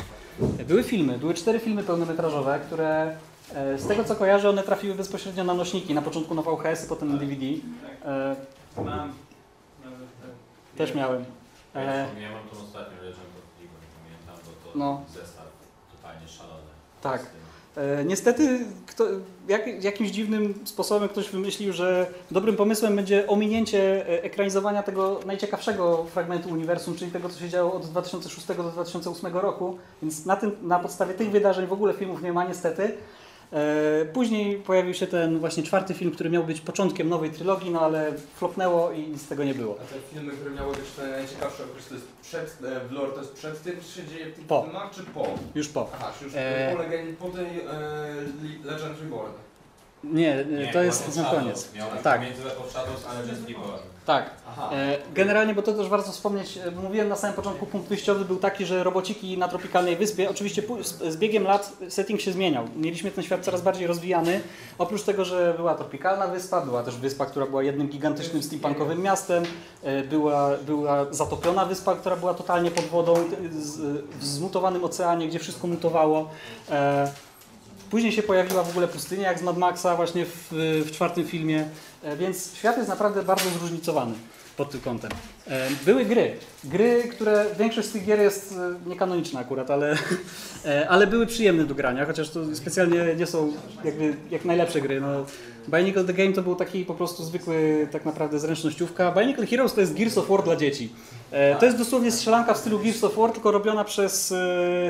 Były filmy, były cztery filmy pełnometrażowe, które e, z tego co kojarzę, one trafiły bezpośrednio na nośniki, na początku na VHS, potem na DVD. E, Mam. Też miałem. E, Ja mam tą ostatnią of League, nie pamiętam, bo to No. zestaw totalnie szalony. Tak. E, Niestety kto, jak, jakimś dziwnym sposobem ktoś wymyślił, że dobrym pomysłem będzie ominięcie e, ekranizowania tego najciekawszego fragmentu uniwersum, czyli tego, co się działo od 2006 do 2008 roku. Więc na, tym, na podstawie tych wydarzeń w ogóle filmów nie ma niestety. E, Później pojawił się ten właśnie czwarty film, który miał być początkiem nowej trylogii, no ale flopnęło i nic z tego nie było. A te filmy, które miały też te najciekawsze to jest przed, e, w lore to jest przed tym, co się dzieje w tych Po. filmach, czy po? Już po. Aha, czy już E. po, legend, po tej e, Le- Legend Reborn. Nie, e, Nie, to jest na koniec. Tak. Shadows. Tak. E, Generalnie, bo to też warto wspomnieć, e, mówiłem na samym początku, punkt wyjściowy był taki, że robociki na tropikalnej wyspie, oczywiście z biegiem lat setting się zmieniał. Mieliśmy ten świat coraz bardziej rozwijany. Oprócz tego, że była tropikalna wyspa, była też wyspa, która była jednym gigantycznym steampunkowym miastem, e, była, była zatopiona wyspa, która była totalnie pod wodą, w zmutowanym oceanie, gdzie wszystko mutowało. E, Później się pojawiła w ogóle pustynia, jak z Mad Maxa właśnie w, w czwartym filmie, E, więc świat jest naprawdę bardzo zróżnicowany pod tym kątem. E, Były gry. Gry, które, większość z tych gier jest e, niekanoniczna akurat, ale, [LAUGHS] e, ale były przyjemne do grania, chociaż to specjalnie nie są jakby, jak najlepsze gry. No, Bionicle The Game to był taki po prostu zwykły tak naprawdę zręcznościówka. Bionicle Heroes to jest Gears of War dla dzieci. To jest dosłownie strzelanka w stylu Gears of War, tylko robiona przez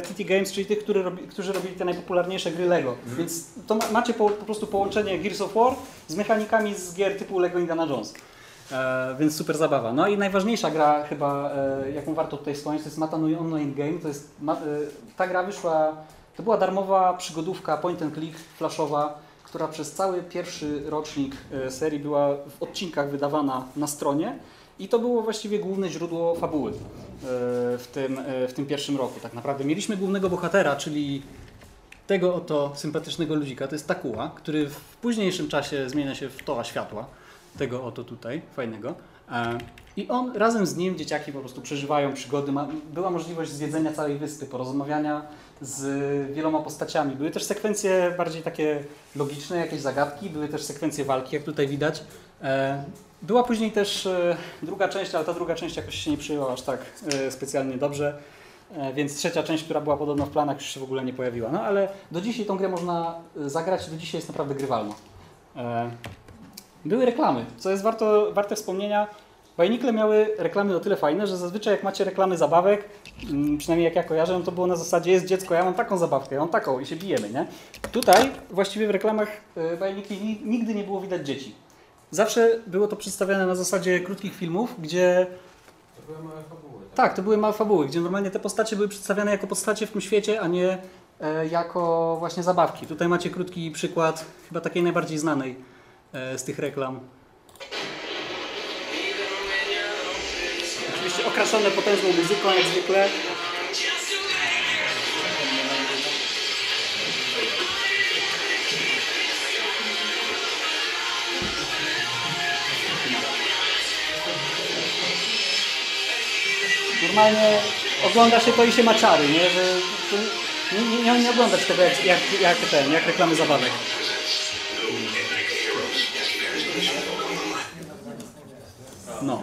TT Games, czyli tych, którzy, robi, którzy robili te najpopularniejsze gry LEGO. Więc to ma, macie po, po prostu połączenie Gears of War z mechanikami z gier typu LEGO Indiana Jones. E, więc super zabawa. No i najważniejsza gra chyba, e, jaką warto tutaj wspomnieć, to jest Matanui Online Game. To jest, ma, e, ta gra wyszła, to była darmowa przygodówka point and click flashowa, która przez cały pierwszy rocznik e, serii była w odcinkach wydawana na stronie I to było właściwie główne źródło fabuły e, w tym, w tym pierwszym roku. Tak naprawdę mieliśmy głównego bohatera, czyli tego oto sympatycznego ludzika, to jest Takuła, który w późniejszym czasie zmienia się w Toa Światła, tego oto tutaj, fajnego. E, I on razem z nim, dzieciaki po prostu przeżywają przygody. Była możliwość zwiedzenia całej wyspy, porozmawiania z wieloma postaciami. Były też sekwencje bardziej takie logiczne, jakieś zagadki, były też sekwencje walki, jak tutaj widać. E, Była później też e, druga część, ale ta druga część jakoś się nie przyjęła aż tak specjalnie dobrze. Więc trzecia część, która była podobno w planach, już się w ogóle nie pojawiła. No ale do dzisiaj tą grę można zagrać, do dzisiaj jest naprawdę grywalna. E, Były reklamy, co jest warto, warte wspomnienia. Bajnikle miały reklamy o tyle fajne, że zazwyczaj jak macie reklamy zabawek, mm, przynajmniej jak ja kojarzę, no to było na zasadzie jest dziecko, ja mam taką zabawkę, ja mam taką i się bijemy, nie? Tutaj właściwie w reklamach e, bajnikli ni- nigdy nie było widać dzieci. Zawsze było to przedstawiane na zasadzie krótkich filmów, gdzie To były małe fabuły. tak, to były małe fabuły, gdzie normalnie te postacie były przedstawiane jako postacie w tym świecie, a nie e, jako właśnie zabawki. Tutaj macie krótki przykład, chyba takiej najbardziej znanej e, z tych reklam. Oczywiście okraszone potężną muzyką, jak zwykle. Normalnie ogląda się to i się ma czary, nie? Że nie, nie, nie oglądać tego jak, jak, jak, ten, jak reklamy zabawek. No.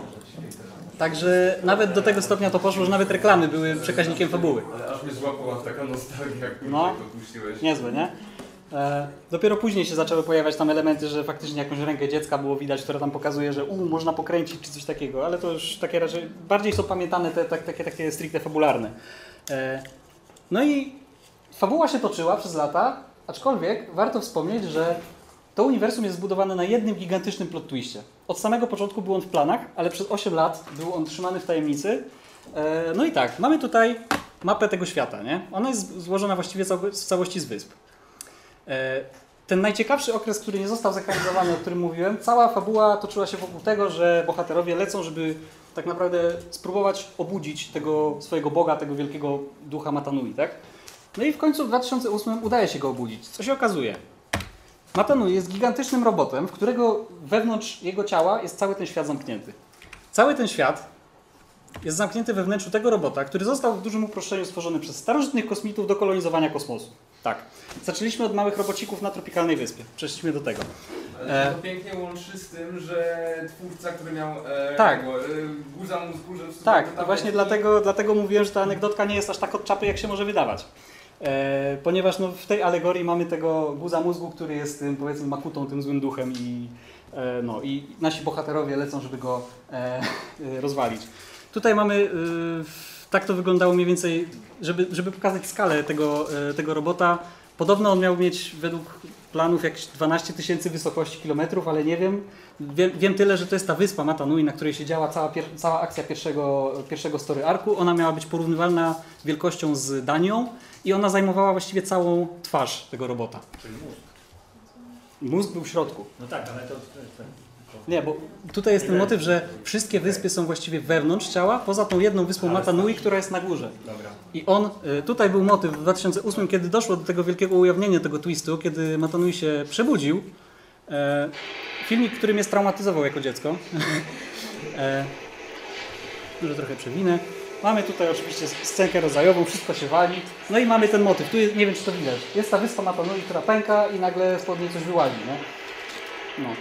Także nawet do tego stopnia to poszło, że nawet reklamy były przekaźnikiem fabuły. Ale aż mnie złapała taka nostalgia, jak No. no. to puściłeś. Niezłe, nie? E, dopiero później się zaczęły pojawiać tam elementy, że faktycznie jakąś rękę dziecka było widać, która tam pokazuje, że u, można pokręcić czy coś takiego, ale to już takie raczej, bardziej są pamiętane te tak, takie, takie stricte fabularne. E, no i fabuła się toczyła przez lata, aczkolwiek warto wspomnieć, że to uniwersum jest zbudowane na jednym gigantycznym plot twistie. Od samego początku był on w planach, ale przez 8 lat był on trzymany w tajemnicy. E, no i tak, mamy tutaj mapę tego świata, nie? Ona jest złożona właściwie z całości z wysp. E, Ten najciekawszy okres, który nie został zekranizowany, o którym mówiłem, cała fabuła toczyła się wokół tego, że bohaterowie lecą, żeby tak naprawdę spróbować obudzić tego swojego boga, tego wielkiego ducha Matanui, tak? No i w końcu w 2008 udaje się go obudzić. Co się okazuje? Matanui jest gigantycznym robotem, w którego wewnątrz jego ciała jest cały ten świat zamknięty. Cały ten świat jest zamknięty we wnętrzu tego robota, który został w dużym uproszczeniu stworzony przez starożytnych kosmitów do kolonizowania kosmosu. Tak. Zaczęliśmy od małych robocików na tropikalnej wyspie. Przeszliśmy do tego. Ale E. to pięknie łączy z tym, że twórca, który miał e, Tak. tego, e, guza mózgu, że w Tak, właśnie dlatego, dlatego mówiłem, że ta anegdotka nie jest aż tak od czapy, jak się może wydawać. E, ponieważ no, w tej alegorii mamy tego guza mózgu, który jest tym, powiedzmy, makutą, tym złym duchem i, e, no, i nasi bohaterowie lecą, żeby go e, rozwalić. Tutaj mamy, e, tak to wyglądało mniej więcej, żeby, żeby pokazać skalę tego, tego robota. Podobno on miał mieć według planów jakieś 12 tysięcy wysokości kilometrów, ale nie wiem. wiem. Wiem tyle, że to jest ta wyspa Matanui, na której się działa cała, pier- cała akcja pierwszego, pierwszego story arku. Ona miała być porównywalna wielkością z Danią i ona zajmowała właściwie całą twarz tego robota. Czyli mózg. Mózg był w środku. No tak, ale to... Nie, bo tutaj jest ten motyw, że wszystkie wyspy są właściwie wewnątrz ciała, poza tą jedną wyspą Matanui, która jest na górze. Dobra. I on, y, tutaj był motyw w 2008, kiedy doszło do tego wielkiego ujawnienia tego twistu, kiedy Matanui się przebudził. E, filmik, który mnie straumatyzował jako dziecko. [LAUGHS] e, może trochę przewinę. Mamy tutaj oczywiście scenkę rodzajową, wszystko się wali. No i mamy ten motyw. Tu jest, nie wiem czy to widać. Jest ta wyspa Matanui, która pęka i nagle spod niej coś wyłazi. Nie? No.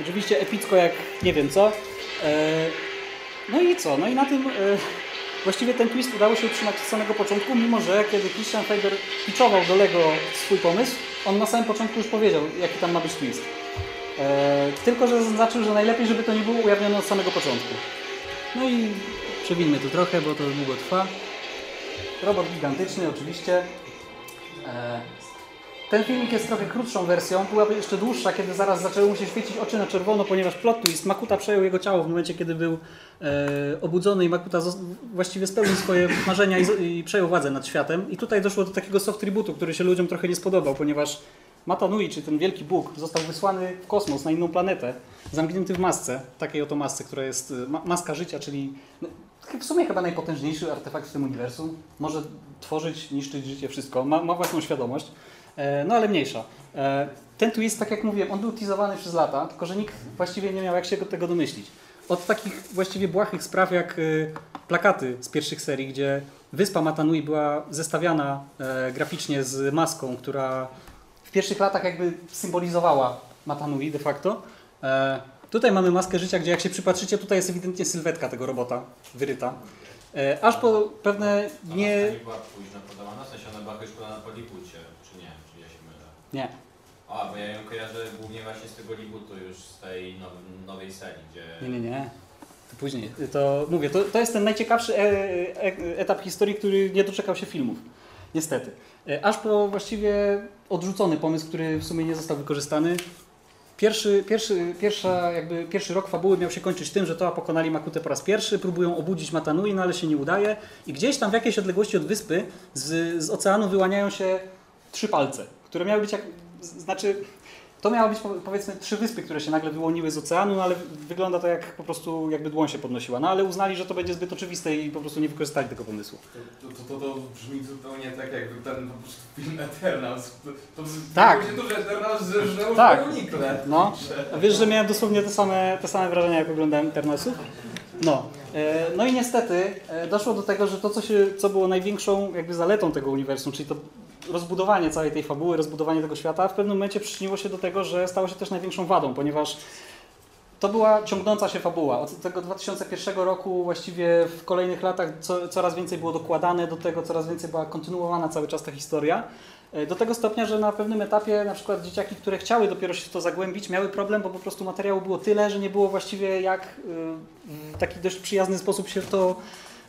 Oczywiście epicko jak nie wiem co. E, no i co? No i na tym e, właściwie ten twist udało się utrzymać od samego początku, mimo że kiedy Christian Faber pitchował do Lego swój pomysł, on na samym początku już powiedział, jaki tam ma być twist. E, tylko, że zaznaczył, że najlepiej, żeby to nie było ujawnione od samego początku. No i przewinmy tu trochę, bo to długo trwa. Robot gigantyczny oczywiście. E, ten filmik jest trochę krótszą wersją, byłaby jeszcze dłuższa, kiedy zaraz zaczęły mu się świecić oczy na czerwono, ponieważ plot twist, Makuta przejął jego ciało w momencie, kiedy był e, obudzony i Makuta właściwie spełnił swoje [COUGHS] marzenia i, i przejął władzę nad światem. I tutaj doszło do takiego soft rebootu, który się ludziom trochę nie spodobał, ponieważ Matanui, czy ten wielki Bóg, został wysłany w kosmos, na inną planetę, zamknięty w masce, takiej oto masce, która jest y, ma maska życia, czyli no, w sumie chyba najpotężniejszy artefakt w tym uniwersum. Może tworzyć, niszczyć życie, wszystko. Ma, ma własną świadomość, e, no ale mniejsza. E, ten twist, tak jak mówiłem, on był teasowany przez lata, tylko że nikt właściwie nie miał jak się go- tego domyślić. Od takich właściwie błahych spraw jak y, plakaty z pierwszych serii, gdzie wyspa Matanui była zestawiana e, graficznie z maską, która w pierwszych latach jakby symbolizowała Matanui de facto. E, tutaj mamy maskę życia, gdzie jak się przypatrzycie, tutaj jest ewidentnie sylwetka tego robota wyryta. E, aż po pewne A nie... maska nie była późno podawana, w sensie ona była już podana po Lipucie, czy nie? Czy ja się mylę? Nie. A, bo ja ją kojarzę głównie właśnie z tego Liputu już, z tej now, nowej serii, gdzie... Nie, nie, nie. To później. To mówię, to, to jest ten najciekawszy e, e, etap historii, który nie doczekał się filmów. Niestety. E, Aż po właściwie odrzucony pomysł, który w sumie nie został wykorzystany. Pierwszy, pierwszy, pierwsza, jakby pierwszy rok fabuły miał się kończyć tym, że Toa pokonali Makutę po raz pierwszy, próbują obudzić Matanui, no ale się nie udaje. I gdzieś tam w jakiejś odległości od wyspy z, z oceanu wyłaniają się trzy palce, które miały być jak... Znaczy, to miały być po- powiedzmy trzy wyspy, które się nagle wyłoniły z oceanu, no ale wygląda to jak po prostu jakby dłoń się podnosiła. No ale uznali, że to będzie zbyt oczywiste i po prostu nie wykorzystali tego pomysłu. To, to, to, to brzmi zupełnie tak jakby ten po prostu film Eternals. To, to Tak. się to, że Eternals zerżnęło Tak. tak. unikle. No, wiesz, że miałem dosłownie te same, te same wrażenia, jak oglądałem Eternalsów? No. E, No i niestety e, doszło do tego, że to, co, się, co było największą jakby zaletą tego uniwersum, czyli to rozbudowanie całej tej fabuły, rozbudowanie tego świata, w pewnym momencie przyczyniło się do tego, że stało się też największą wadą, ponieważ to była ciągnąca się fabuła. Od tego 2001 roku właściwie w kolejnych latach co, coraz więcej było dokładane do tego, coraz więcej była kontynuowana cały czas ta historia. E, Do tego stopnia, że na pewnym etapie na przykład dzieciaki, które chciały dopiero się w to zagłębić, miały problem, bo po prostu materiału było tyle, że nie było właściwie jak y, w taki dość przyjazny sposób się w to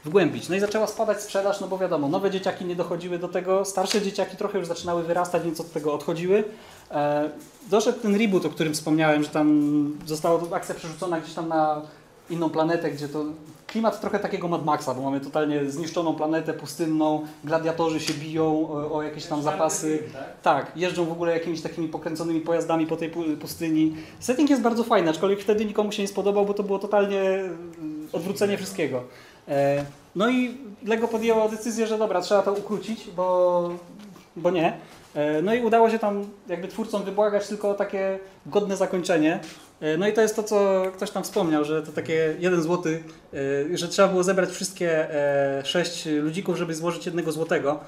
wgłębić. No i zaczęła spadać sprzedaż, no bo wiadomo, nowe dzieciaki nie dochodziły do tego, starsze dzieciaki trochę już zaczynały wyrastać, więc od tego odchodziły. E, Doszedł ten reboot, o którym wspomniałem, że tam została akcja przerzucona gdzieś tam na inną planetę, gdzie to klimat trochę takiego Mad Maxa, bo mamy totalnie zniszczoną planetę pustynną, gladiatorzy się biją o, o jakieś tam zapasy. Tak? Tak, jeżdżą w ogóle jakimiś takimi pokręconymi pojazdami po tej pu- pustyni. Setting jest bardzo fajny, aczkolwiek wtedy nikomu się nie spodobał, bo to było totalnie odwrócenie wszystkiego. E, No i Lego podjęło decyzję, że dobra, trzeba to ukrócić, bo, bo nie. E, No i udało się tam jakby twórcom wybłagać tylko takie godne zakończenie. E, No i to jest to, co ktoś tam wspomniał, że to takie jeden złoty, że trzeba było zebrać wszystkie sześć ludzików, żeby złożyć jednego złotego.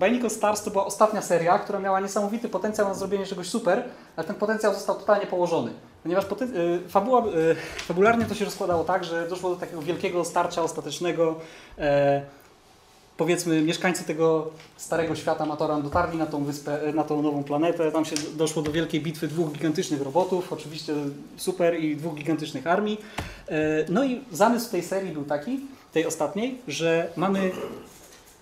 Bionicle Stars to była ostatnia seria, która miała niesamowity potencjał na zrobienie czegoś super, ale ten potencjał został totalnie położony. Ponieważ y, fabuła, y, fabularnie to się rozkładało tak, że doszło do takiego wielkiego starcia ostatecznego. E, powiedzmy, mieszkańcy tego starego świata Matoran dotarli na tą wyspę, e, na tą nową planetę. Tam się doszło do wielkiej bitwy dwóch gigantycznych robotów, oczywiście super i dwóch gigantycznych armii. E, no i zamysł tej serii był taki, tej ostatniej, że mamy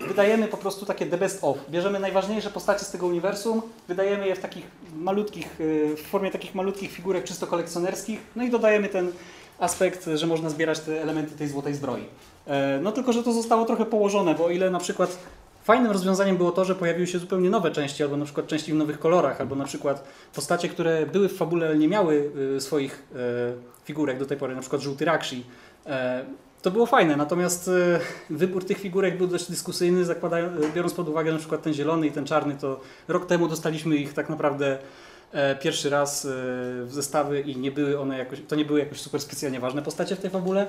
wydajemy po prostu takie the best of. Bierzemy najważniejsze postacie z tego uniwersum, wydajemy je w takich malutkich, y, w formie takich malutkich figurek czysto kolekcjonerskich, no i dodajemy ten aspekt, że można zbierać te elementy tej złotej zbroi. E, No tylko, że to zostało trochę położone, bo o ile na przykład fajnym rozwiązaniem było to, że pojawiły się zupełnie nowe części, albo na przykład części w nowych kolorach, albo na przykład postacie, które były w fabule, ale nie miały y, swoich e, figurek do tej pory, na przykład żółty Rakshi. To było fajne, natomiast e, wybór tych figurek był dość dyskusyjny, zakładają, biorąc pod uwagę na przykład ten zielony i ten czarny, to rok temu dostaliśmy ich tak naprawdę e, pierwszy raz e, w zestawy i nie były one jakoś, to nie były jakoś super specjalnie ważne postacie w tej fabule,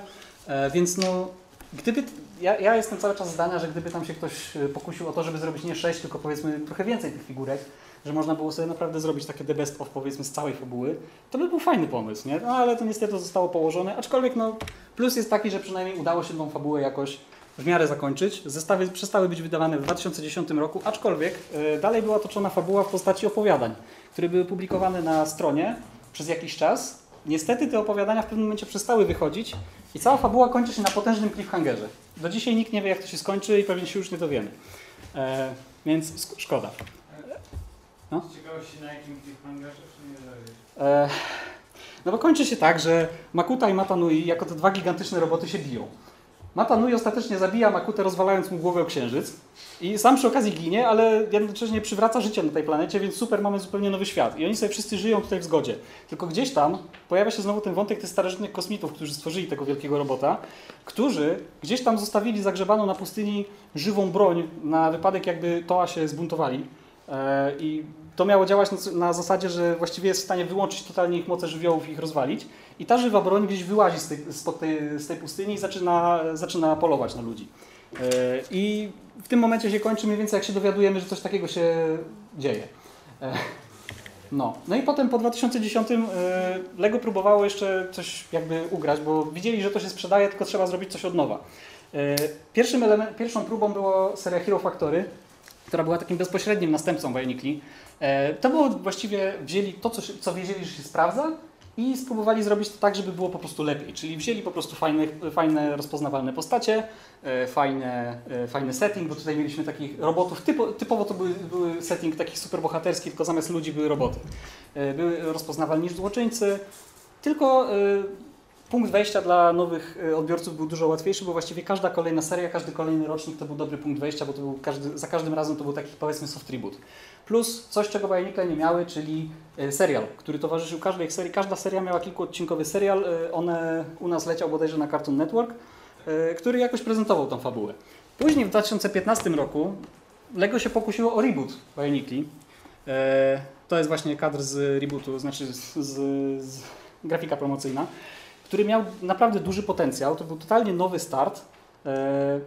e, więc no gdyby, ja, ja jestem cały czas zdania, że gdyby tam się ktoś pokusił o to, żeby zrobić nie sześć, tylko powiedzmy trochę więcej tych figurek, że można było sobie naprawdę zrobić takie the best of powiedzmy z całej fabuły, to by był fajny pomysł, nie? No ale to niestety zostało położone, aczkolwiek no plus jest taki, że przynajmniej udało się tą fabułę jakoś w miarę zakończyć. Zestawy przestały być wydawane w 2010 roku, aczkolwiek e, dalej była toczona fabuła w postaci opowiadań, które były publikowane na stronie przez jakiś czas. Niestety te opowiadania w pewnym momencie przestały wychodzić i cała fabuła kończy się na potężnym cliffhangerze. Do dzisiaj nikt nie wie, jak to się skończy i pewnie się już nie dowiemy. E, więc szkoda. No. Z ciekawości na jakim cliffhangerze, czy nie? E, no bo kończy się tak, że Makuta i Matanui jako te dwa gigantyczne roboty się biją. Mata Nui ostatecznie zabija Makutę, rozwalając mu głowę o księżyc. I sam przy okazji ginie, ale jednocześnie przywraca życie na tej planecie, więc super, mamy zupełnie nowy świat. I oni sobie wszyscy żyją tutaj w zgodzie. Tylko gdzieś tam pojawia się znowu ten wątek tych starożytnych kosmitów, którzy stworzyli tego wielkiego robota, którzy gdzieś tam zostawili zagrzebaną na pustyni żywą broń na wypadek, jakby Toa się zbuntowali. E, I to miało działać na, na zasadzie, że właściwie jest w stanie wyłączyć totalnie ich moce żywiołów i ich rozwalić. I ta żywa broń gdzieś wyłazi z tej, tej, z tej pustyni i zaczyna, zaczyna polować na ludzi. E, I w tym momencie się kończy mniej więcej, jak się dowiadujemy, że coś takiego się dzieje. E, No, no i potem po 2010 e, Lego próbowało jeszcze coś jakby ugrać, bo widzieli, że to się sprzedaje, tylko trzeba zrobić coś od nowa. Pierwszym element, pierwszą próbą była seria Hero Factory, która była takim bezpośrednim następcą Bionicli. E, To było właściwie, wzięli to, co, co wiedzieli, że się sprawdza i spróbowali zrobić to tak, żeby było po prostu lepiej. Czyli wzięli po prostu fajne, fajne rozpoznawalne postacie, e, fajne, e, fajny setting, bo tutaj mieliśmy takich robotów, typo, typowo to były, były setting takich superbohaterski, tylko zamiast ludzi były roboty. Były rozpoznawalni złoczyńcy, tylko punkt wejścia dla nowych e, odbiorców był dużo łatwiejszy, bo właściwie każda kolejna seria, każdy kolejny rocznik to był dobry punkt wejścia, bo to był każdy, za każdym razem to był taki powiedzmy soft reboot. Plus coś, czego Bionicle nie miały, czyli e, serial, który towarzyszył każdej ich serii. Każda seria miała kilkuodcinkowy serial, e, one u nas leciał bodajże na Cartoon Network, który jakoś prezentował tą fabułę. Później w 2015 roku Lego się pokusiło o reboot Bionicli. To jest właśnie kadr z rebootu, znaczy z, z, z grafika promocyjna, który miał naprawdę duży potencjał. To był totalnie nowy start. E,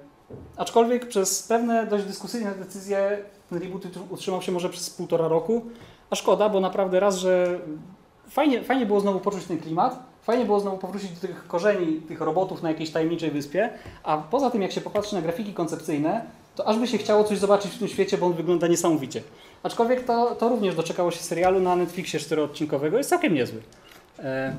aczkolwiek przez pewne dość dyskusyjne decyzje ten reboot utrzymał się może przez półtora roku. A szkoda, bo naprawdę raz, że fajnie, fajnie było znowu poczuć ten klimat, fajnie było znowu powrócić do tych korzeni tych robotów na jakiejś tajemniczej wyspie, a poza tym jak się popatrzy na grafiki koncepcyjne, to aż by się chciało coś zobaczyć w tym świecie, bo on wygląda niesamowicie. Aczkolwiek to, to również doczekało się serialu na Netflixie czteroodcinkowego, jest całkiem niezły. E,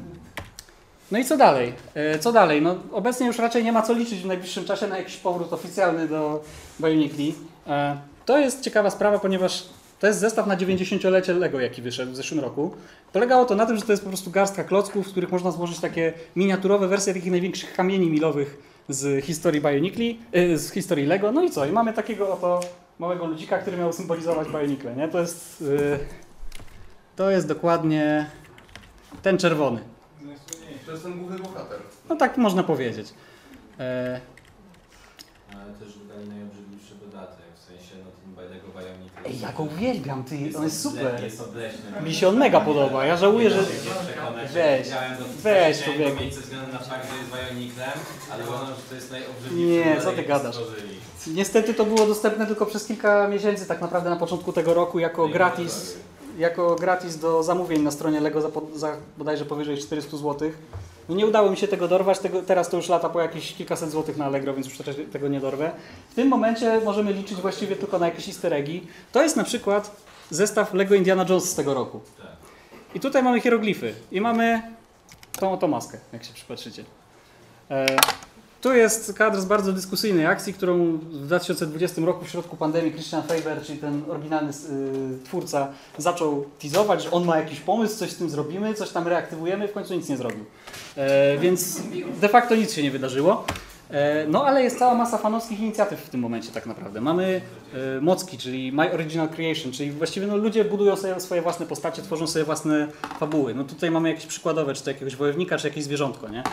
no i co dalej? E, Co dalej? No, obecnie już raczej nie ma co liczyć w najbliższym czasie na jakiś powrót oficjalny do Bionicli. E, To jest ciekawa sprawa, ponieważ to jest zestaw na 90-lecie Lego, jaki wyszedł w zeszłym roku. Polegało to na tym, że to jest po prostu garstka klocków, w których można złożyć takie miniaturowe wersje takich największych kamieni milowych z historii Bionicli, e, z historii Lego. No i co? I mamy takiego oto małego ludzika, który miał symbolizować Bionicle, nie? To jest, to jest dokładnie ten czerwony. To jest ten główny bohater. No tak można powiedzieć. E, Ale też dodali najobrzydliwszy dodatek, w sensie no ten Bajdego Bionicles. Ej, ja go uwielbiam, ty, on jest super. Jest obleśny. Mi się on mega podoba, ja żałuję, że... Weź, weź, człowieku. go mieć ze względu na fakt, że jest ale uważam, że to jest najobrzydliwszy Nie, co ty gadasz? Niestety to było dostępne tylko przez kilka miesięcy, tak naprawdę na początku tego roku, jako gratis, jako gratis do zamówień na stronie Lego za, po- za bodajże powyżej 400 zł. No nie udało mi się tego dorwać, tego, teraz to już lata po jakieś kilkaset złotych na Allegro, więc już tego nie dorwę. W tym momencie możemy liczyć właściwie tylko na jakieś easter eggi. To jest na przykład zestaw Lego Indiana Jones z tego roku. I tutaj mamy hieroglify i mamy tą oto maskę, jak się przypatrzycie. E, tu jest kadr z bardzo dyskusyjnej akcji, którą w 2020 roku w środku pandemii Christian Faber, czyli ten oryginalny y, twórca, zaczął teasować, że on ma jakiś pomysł, coś z tym zrobimy, coś tam reaktywujemy, w końcu nic nie zrobił. E, więc de facto nic się nie wydarzyło. E, no ale jest cała masa fanowskich inicjatyw w tym momencie tak naprawdę. Mamy e, Mocki, czyli My Original Creation, czyli właściwie no, ludzie budują sobie swoje własne postacie, tworzą sobie własne fabuły. No tutaj mamy jakieś przykładowe, czy to jakiegoś wojownika, czy jakieś zwierzątko, nie?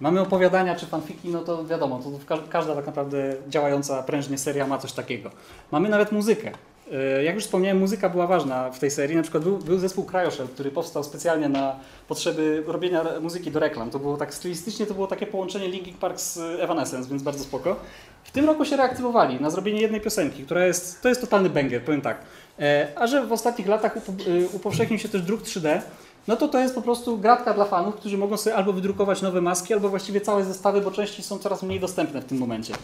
Mamy opowiadania, czy fanfiki, no to wiadomo, to ka- każda tak naprawdę działająca prężnie seria ma coś takiego. Mamy nawet muzykę. E, Jak już wspomniałem, muzyka była ważna w tej serii. Na przykład był, był zespół Cryoshell, który powstał specjalnie na potrzeby robienia muzyki do reklam. To było tak stylistycznie, to było takie połączenie Linkin Park z Evanescence, więc bardzo spoko. W tym roku się reaktywowali na zrobienie jednej piosenki, która jest, to jest totalny banger, powiem tak. E, A że w ostatnich latach y, upowszechnił się też druk 3D, no to to jest po prostu gratka dla fanów, którzy mogą sobie albo wydrukować nowe maski, albo właściwie całe zestawy, bo części są coraz mniej dostępne w tym momencie.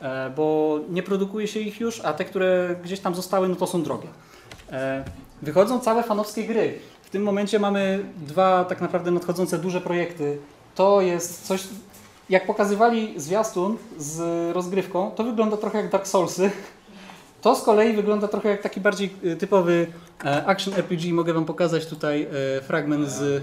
E, Bo nie produkuje się ich już, a te, które gdzieś tam zostały, no to są drogie. E, Wychodzą całe fanowskie gry. W tym momencie mamy dwa tak naprawdę nadchodzące duże projekty. To jest coś, jak pokazywali zwiastun z rozgrywką, to wygląda trochę jak Dark Soulsy. To z kolei wygląda trochę jak taki bardziej y, typowy e, action RPG. Mogę Wam pokazać tutaj fragment z...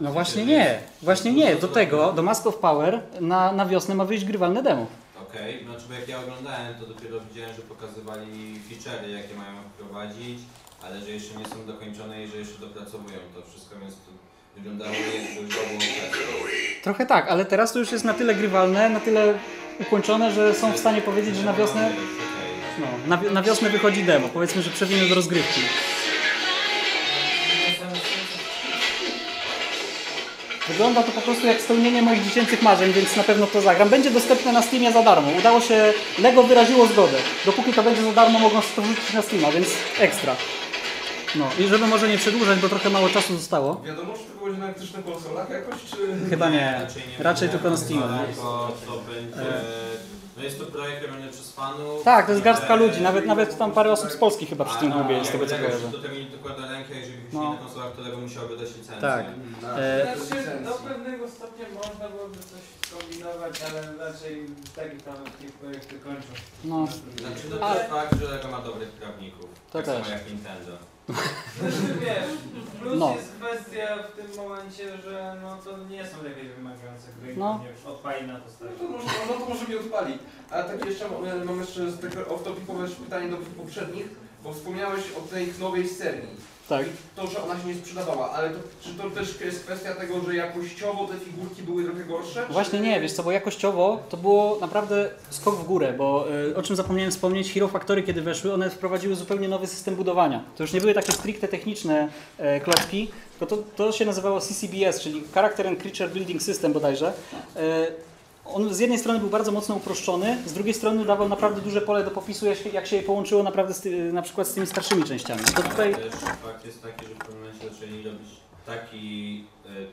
No właśnie nie, właśnie nie. Do tego, do Mask of Power na, na wiosnę ma wyjść grywalne demo. Okej, znaczy bo jak ja oglądałem, to dopiero widziałem, że pokazywali feature'y, jakie mają wprowadzić, ale że jeszcze nie są dokończone i że jeszcze dopracowują to wszystko, więc to wyglądało jakby już Trochę tak, ale teraz to już jest na tyle grywalne, na tyle ukończone, że są w stanie powiedzieć, że na wiosnę, no, na, na wiosnę wychodzi demo. Powiedzmy, że przewinę do rozgrywki. Wygląda to po prostu jak spełnienie moich dziecięcych marzeń, więc na pewno to zagram. Będzie dostępne na Steamie za darmo. Udało się, Lego wyraziło zgodę. Dopóki to będzie za darmo, mogą to wrzucić na Steama, więc ekstra. No i żeby może nie przedłużać, bo trochę mało czasu zostało. Wiadomo, czy to będzie na elektrycznych konsolach jakoś, czy... Chyba nie. Raczej tylko na Steamie. Tylko to będzie... No jest to projekt robiony przez fanów. Tak, to jest garstka e, ludzi, nawet, nawet tam parę osób z Polski chyba przy tym a, klubie, z tego co jakby kojarzę. Do tego mi dokłada rękę, jeżeli No. na konsolach, to Lego musiałoby dać licencję. Tak. E, Znaczy, do pewnego stopnia można byłoby coś kombinować, ale raczej w takich tam takie projekty kończą. No, Znaczy to Ale- też fakt, że Lego ma dobrych prawników. To tak też. samo jak Nintendo. Wiesz, plus No. jest kwestia w tym momencie, że no to nie są jakieś wymagające gry, No. no. nie odpali na to No stać. to może, no to może mi odpali. A tak jeszcze mam, mam jeszcze z tego off-topicowe pytanie do poprzednich, bo wspomniałeś o tej nowej serii. Tak. I to, że ona się nie sprzedawała, ale to, czy to też jest kwestia tego, że jakościowo te figurki były trochę gorsze? Właśnie czy... nie, wiesz co, bo jakościowo to było naprawdę skok w górę, bo y, o czym zapomniałem wspomnieć, Hero Factory kiedy weszły, one wprowadziły zupełnie nowy system budowania. To już nie były takie stricte techniczne e, klocki, tylko to, to się nazywało CCBS, czyli Character and Creature Building System bodajże. On z jednej strony był bardzo mocno uproszczony, z drugiej strony dawał naprawdę duże pole do popisu, jak się, je połączyło naprawdę z, ty, na przykład z tymi starszymi częściami. To tutaj... Ale też fakt jest taki, że w pewnym momencie zaczęli robić taki,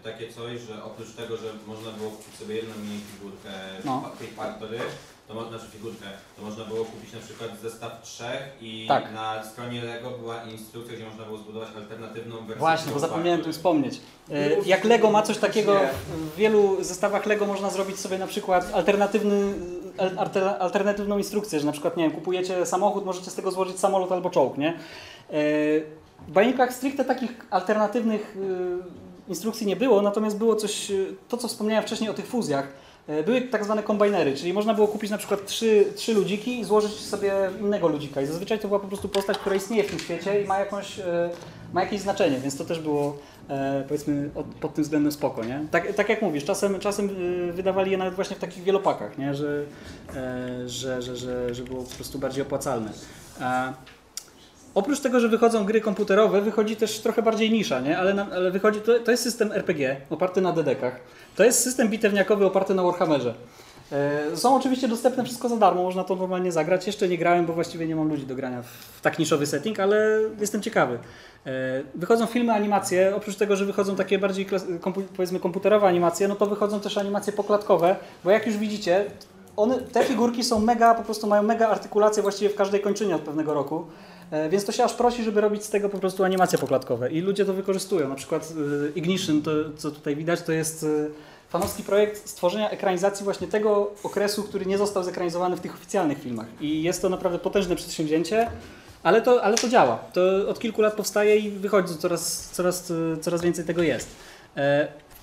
takie coś, że oprócz tego, że można było kupić sobie jedną mini figurkę No. tej Factory, to mo- znaczy figurkę, to można było kupić na przykład zestaw trzech i Tak. na stronie Lego była instrukcja, gdzie można było zbudować alternatywną wersję. Właśnie, bo zapomniałem o tym Factory. wspomnieć. E, Jak Lego ma coś takiego, w wielu zestawach Lego można zrobić sobie na przykład alternatywny, al- alter- alternatywną instrukcję, że na przykład, nie wiem, kupujecie samochód, możecie z tego złożyć samolot albo czołg, nie? E, W bajonikach stricte takich alternatywnych instrukcji nie było, natomiast było coś, e, to co wspomniałem wcześniej o tych fuzjach, e, były tak zwane kombinery, czyli można było kupić na przykład trzy, trzy ludziki i złożyć sobie innego ludzika. I zazwyczaj to była po prostu postać, która istnieje w tym świecie i ma, jakąś, e, ma jakieś znaczenie, więc to też było powiedzmy od, pod tym względem spoko, nie? Tak, tak jak mówisz, czasem, czasem wydawali je nawet właśnie w takich wielopakach, nie? Że, że, że, że, że było po prostu bardziej opłacalne. Oprócz tego, że wychodzą gry komputerowe, wychodzi też trochę bardziej nisza, nie? Ale, na, ale wychodzi, to, to jest system RPG oparty na dedekach. To jest system bitewniakowy oparty na Warhammerze. E, Są oczywiście dostępne wszystko za darmo, można to normalnie zagrać. Jeszcze nie grałem, bo właściwie nie mam ludzi do grania w tak niszowy setting, ale jestem ciekawy. E, Wychodzą filmy, animacje, oprócz tego, że wychodzą takie bardziej kompu, powiedzmy komputerowe animacje, no to wychodzą też animacje poklatkowe, bo jak już widzicie, one, te figurki są mega, po prostu mają mega artykulację właściwie w każdej kończynie od pewnego roku. E, Więc to się aż prosi, żeby robić z tego po prostu animacje poklatkowe. I ludzie to wykorzystują. Na przykład e, Ignition, to co tutaj widać, to jest e, fanowski projekt stworzenia ekranizacji właśnie tego okresu, który nie został zekranizowany w tych oficjalnych filmach. I jest to naprawdę potężne przedsięwzięcie, ale to, ale to działa. To od kilku lat powstaje i wychodzi, coraz, coraz, coraz więcej tego jest.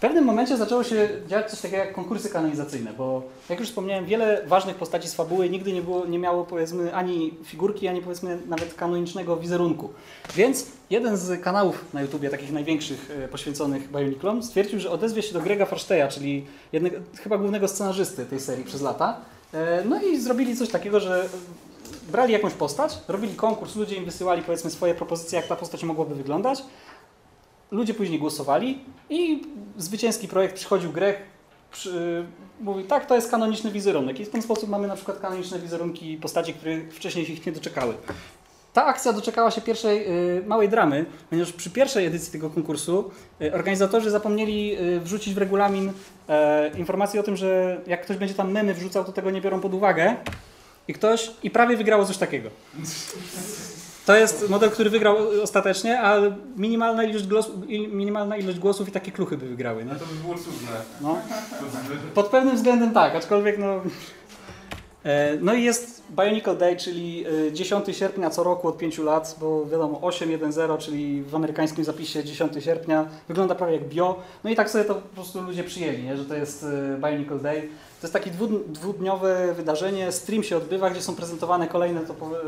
W pewnym momencie zaczęło się dziać coś takiego jak konkursy kanonizacyjne, bo jak już wspomniałem, wiele ważnych postaci z fabuły nigdy nie, było, nie miało powiedzmy ani figurki, ani powiedzmy nawet kanonicznego wizerunku. Więc jeden z kanałów na YouTubie, takich największych e, poświęconych Bioniklom, stwierdził, że odezwie się do Grega Farsteya, czyli jednego, chyba głównego scenarzysty tej serii przez lata. E, No i zrobili coś takiego, że brali jakąś postać, robili konkurs, ludzie im wysyłali powiedzmy swoje propozycje, jak ta postać mogłaby wyglądać. Ludzie później głosowali i zwycięski projekt przychodził Greg, przy, mówi tak, to jest kanoniczny wizerunek i w ten sposób mamy na przykład kanoniczne wizerunki postaci, które wcześniej się ich nie doczekały. Ta akcja doczekała się pierwszej y, małej dramy, ponieważ przy pierwszej edycji tego konkursu y, organizatorzy zapomnieli y, wrzucić w regulamin y, informację o tym, że jak ktoś będzie tam memy wrzucał, to tego nie biorą pod uwagę i ktoś, i prawie wygrało coś takiego. To jest model, który wygrał ostatecznie, a minimalna ilość, głos, minimalna ilość głosów i takie kluchy by wygrały. Nie? No to by było cudne. No. Pod pewnym względem tak, aczkolwiek no... E, No i jest Bionicle Day, czyli e, 10 sierpnia co roku od 5 lat, bo wiadomo 8.1.0, czyli w amerykańskim zapisie 10 sierpnia, wygląda prawie jak bio. No i tak sobie to po prostu ludzie przyjęli, nie? że to jest e, Bionicle Day. To jest takie dwu- dwudniowe wydarzenie, stream się odbywa, gdzie są prezentowane kolejne, to, po- e,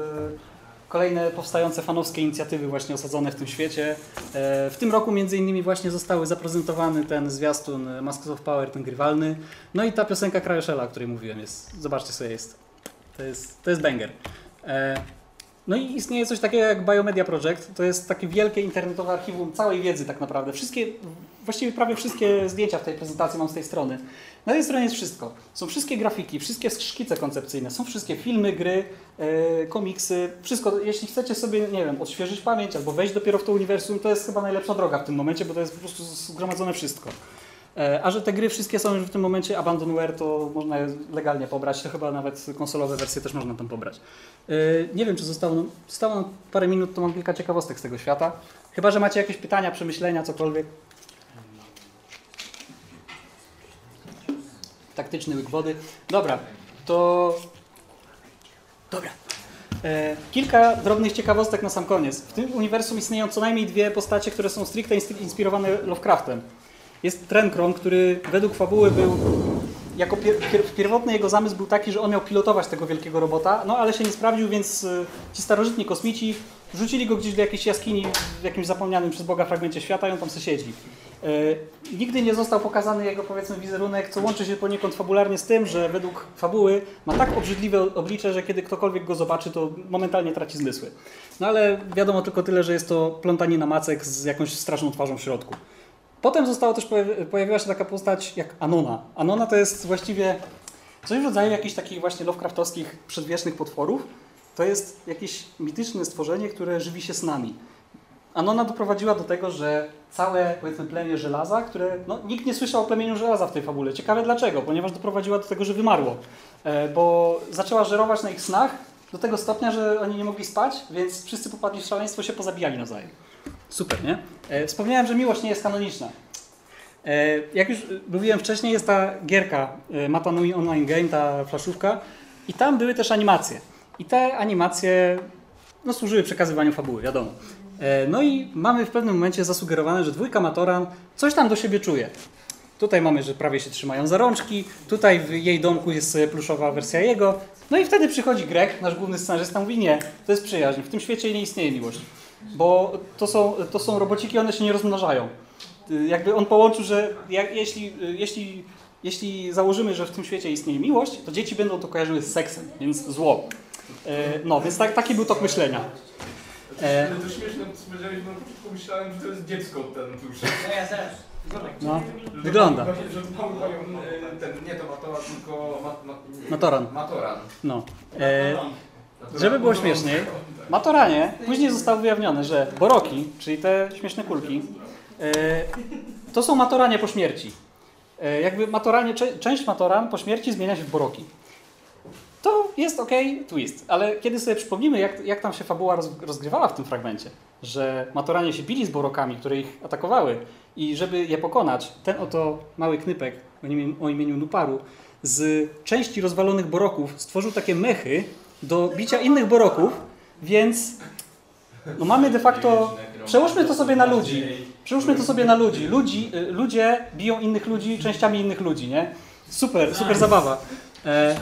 kolejne powstające fanowskie inicjatywy właśnie osadzone w tym świecie. E, W tym roku między innymi właśnie zostały zaprezentowany ten zwiastun e, Masks of Power, ten grywalny. No i ta piosenka Krajoszela, o której mówiłem, jest, zobaczcie sobie, jest, to jest, to jest banger. No i istnieje coś takiego jak Biomedia Project. To jest takie wielkie internetowe archiwum całej wiedzy tak naprawdę. Wszystkie, właściwie prawie wszystkie zdjęcia w tej prezentacji mam z tej strony. Na tej stronie jest wszystko. Są wszystkie grafiki, wszystkie szkice koncepcyjne, są wszystkie filmy, gry, e, komiksy, wszystko. Jeśli chcecie sobie, nie wiem, odświeżyć pamięć albo wejść dopiero w to uniwersum, to jest chyba najlepsza droga w tym momencie, bo to jest po prostu zgromadzone wszystko. E, A że te gry wszystkie są już w tym momencie abandonware, to można je legalnie pobrać. To chyba nawet konsolowe wersje też można tam pobrać. E, Nie wiem, czy zostało nam, zostało nam parę minut, to mam kilka ciekawostek z tego świata. Chyba, że macie jakieś pytania, przemyślenia, cokolwiek. Taktyczny łyk wody. Dobra, to... Dobra. E, Kilka drobnych ciekawostek na sam koniec. W tym uniwersum istnieją co najmniej dwie postacie, które są stricte ins- inspirowane Lovecraftem. Jest Trenkron, który według fabuły był jako pier, pier, pierwotny jego zamysł był taki, że on miał pilotować tego wielkiego robota, no ale się nie sprawdził, więc y, ci starożytni kosmici wrzucili go gdzieś do jakiejś jaskini w jakimś zapomnianym przez Boga fragmencie świata i on tam se siedzi. Y, nigdy nie został pokazany jego powiedzmy wizerunek, co łączy się poniekąd fabularnie z tym, że według fabuły ma tak obrzydliwe oblicze, że kiedy ktokolwiek go zobaczy, to momentalnie traci zmysły. No ale wiadomo tylko tyle, że jest to plątanina macek z jakąś straszną twarzą w środku. Potem zostało też pojawi- pojawiła się taka postać jak Anona. Anona to jest właściwie coś w rodzaju jakichś takich właśnie Lovecraftowskich przedwiecznych potworów. To jest jakieś mityczne stworzenie, które żywi się snami. Anona doprowadziła do tego, że całe powiedzmy plemię żelaza, które no, nikt nie słyszał o plemieniu żelaza w tej fabule. Ciekawe dlaczego, ponieważ doprowadziła do tego, że wymarło. E, bo zaczęła żerować na ich snach do tego stopnia, że oni nie mogli spać, więc wszyscy popadli w szaleństwo, się pozabijali nawzajem. Super, nie? E, wspomniałem, że miłość nie jest kanoniczna. E, jak już mówiłem wcześniej, jest ta gierka e, Matanui Online Game, ta flaszówka i tam były też animacje. I te animacje no, służyły przekazywaniu fabuły, wiadomo. No i mamy w pewnym momencie zasugerowane, że dwójka Matoran coś tam do siebie czuje. Tutaj mamy, że prawie się trzymają za rączki, tutaj w jej domku jest pluszowa wersja jego. No i wtedy przychodzi Greg, nasz główny scenarzysta, mówi nie, to jest przyjaźń, w tym świecie nie istnieje miłość. Bo to są, to są robociki, one się nie rozmnażają. Jakby on połączył, że jak, jeśli, jeśli, jeśli założymy, że w tym świecie istnieje miłość, to dzieci będą to kojarzyły z seksem, więc zło. E, No, więc tak, taki był tok myślenia. E, to śmieszne, powiedziałeś, bo na początku myślałem, że to jest dziecko ten plusz. No ja też. No, wygląda. Że e, ten, nie to Matora, tylko mat, mat, Matoran. Matoran. No. E, Matoran. Żeby było śmieszniej, Matoranie później zostało wyjawnione, że boroki, czyli te śmieszne kulki, e, to są matoranie po śmierci. E, jakby matoranie, część matoran po śmierci zmienia się w boroki. To jest ok, twist, ale kiedy sobie przypomnimy, jak, jak tam się fabuła roz, rozgrywała w tym fragmencie, że matoranie się bili z borokami, które ich atakowały i żeby je pokonać, ten oto mały knypek o imieniu, o imieniu Nuparu z części rozwalonych boroków stworzył takie mechy do bicia innych boroków, więc no mamy de facto, przełóżmy to sobie na ludzi, przełóżmy to sobie na ludzi, ludzi y, ludzie biją innych ludzi częściami innych ludzi, nie? Super, super zabawa. E,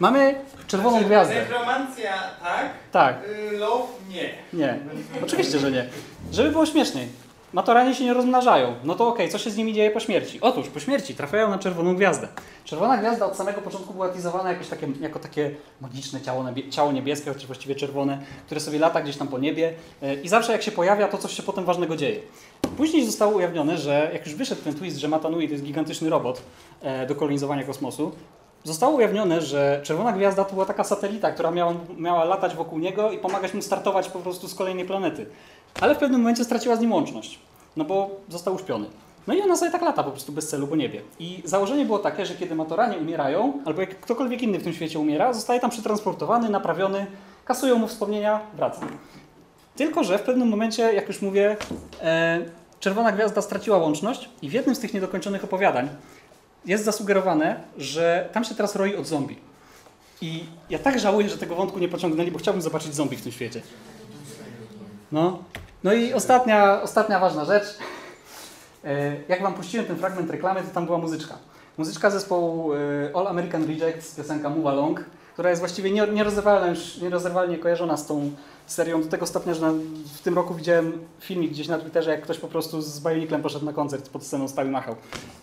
mamy czerwoną gwiazdę. Nekromancja tak, Tak, y, love nie. nie. Oczywiście, że nie. Żeby było śmieszniej. Matoranie się nie rozmnażają. No to okej, co się z nimi dzieje po śmierci? Otóż po śmierci trafiają na czerwoną gwiazdę. Czerwona gwiazda od samego początku była teasowana jakoś takie, jako takie magiczne ciało, niebie, ciało niebieskie, chociaż właściwie czerwone, które sobie lata gdzieś tam po niebie e, i zawsze jak się pojawia, to coś się potem ważnego dzieje. Później zostało ujawnione, że jak już wyszedł ten twist, że Matanui to jest gigantyczny robot e, do kolonizowania kosmosu, Zostało ujawnione, że Czerwona Gwiazda to była taka satelita, która miała, miała latać wokół niego i pomagać mu startować po prostu z kolejnej planety. Ale w pewnym momencie straciła z nim łączność, no bo został uśpiony. No i ona sobie tak lata po prostu bez celu po niebie. I założenie było takie, że kiedy Matoranie umierają, albo jak ktokolwiek inny w tym świecie umiera, zostaje tam przetransportowany, naprawiony, kasują mu wspomnienia, wraca. Tylko, że w pewnym momencie, jak już mówię, e, Czerwona Gwiazda straciła łączność i w jednym z tych niedokończonych opowiadań jest zasugerowane, że tam się teraz roi od zombie. I ja tak żałuję, że tego wątku nie pociągnęli, bo chciałbym zobaczyć zombie w tym świecie. No, no i ostatnia, ostatnia ważna rzecz. E, Jak wam puściłem ten fragment reklamy, to tam była muzyczka. Muzyczka zespołu e, All American Rejects, piosenka Move Along, która jest właściwie nie- nierozerwalnie, już- nierozerwalnie kojarzona z tą serią do tego stopnia, że w tym roku widziałem filmik gdzieś na Twitterze, jak ktoś po prostu z Bioniklem poszedł na koncert, pod sceną stał i machał.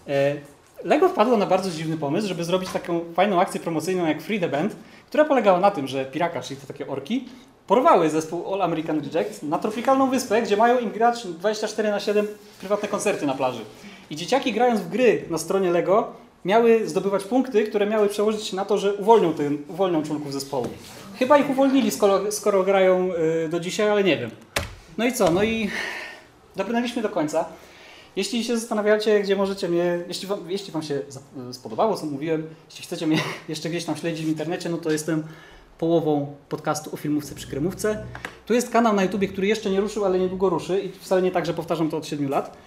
E, Lego wpadło na bardzo dziwny pomysł, żeby zrobić taką fajną akcję promocyjną jak Free the Band, która polegała na tym, że Piraka, czyli to takie orki, porwały zespół All American Reject na tropikalną wyspę, gdzie mają im grać 24 na 7 prywatne koncerty na plaży. I dzieciaki grając w gry na stronie Lego miały zdobywać punkty, które miały przełożyć się na to, że uwolnią, ten, uwolnią członków zespołu. Chyba ich uwolnili, skoro, skoro grają y, do dzisiaj, ale nie wiem. No i co? No i dobrnęliśmy do końca. Jeśli się zastanawiacie, gdzie możecie mnie, jeśli wam, jeśli wam się za- spodobało, co mówiłem, jeśli chcecie mnie [LAUGHS] jeszcze gdzieś tam śledzić w internecie, no to jestem połową podcastu o filmówce przy kremówce. Tu jest kanał na YouTubie, który jeszcze nie ruszył, ale niedługo ruszy i wcale nie tak, że powtarzam to od 7 lat.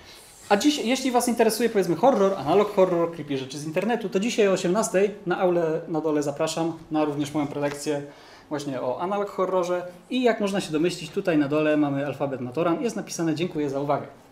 A dziś, jeśli Was interesuje powiedzmy horror, analog horror, creepy rzeczy z internetu, to dzisiaj o 18 na aule na dole zapraszam na również moją prelekcję właśnie o analog horrorze i jak można się domyślić, tutaj na dole mamy alfabet Matoran. Jest napisane dziękuję za uwagę.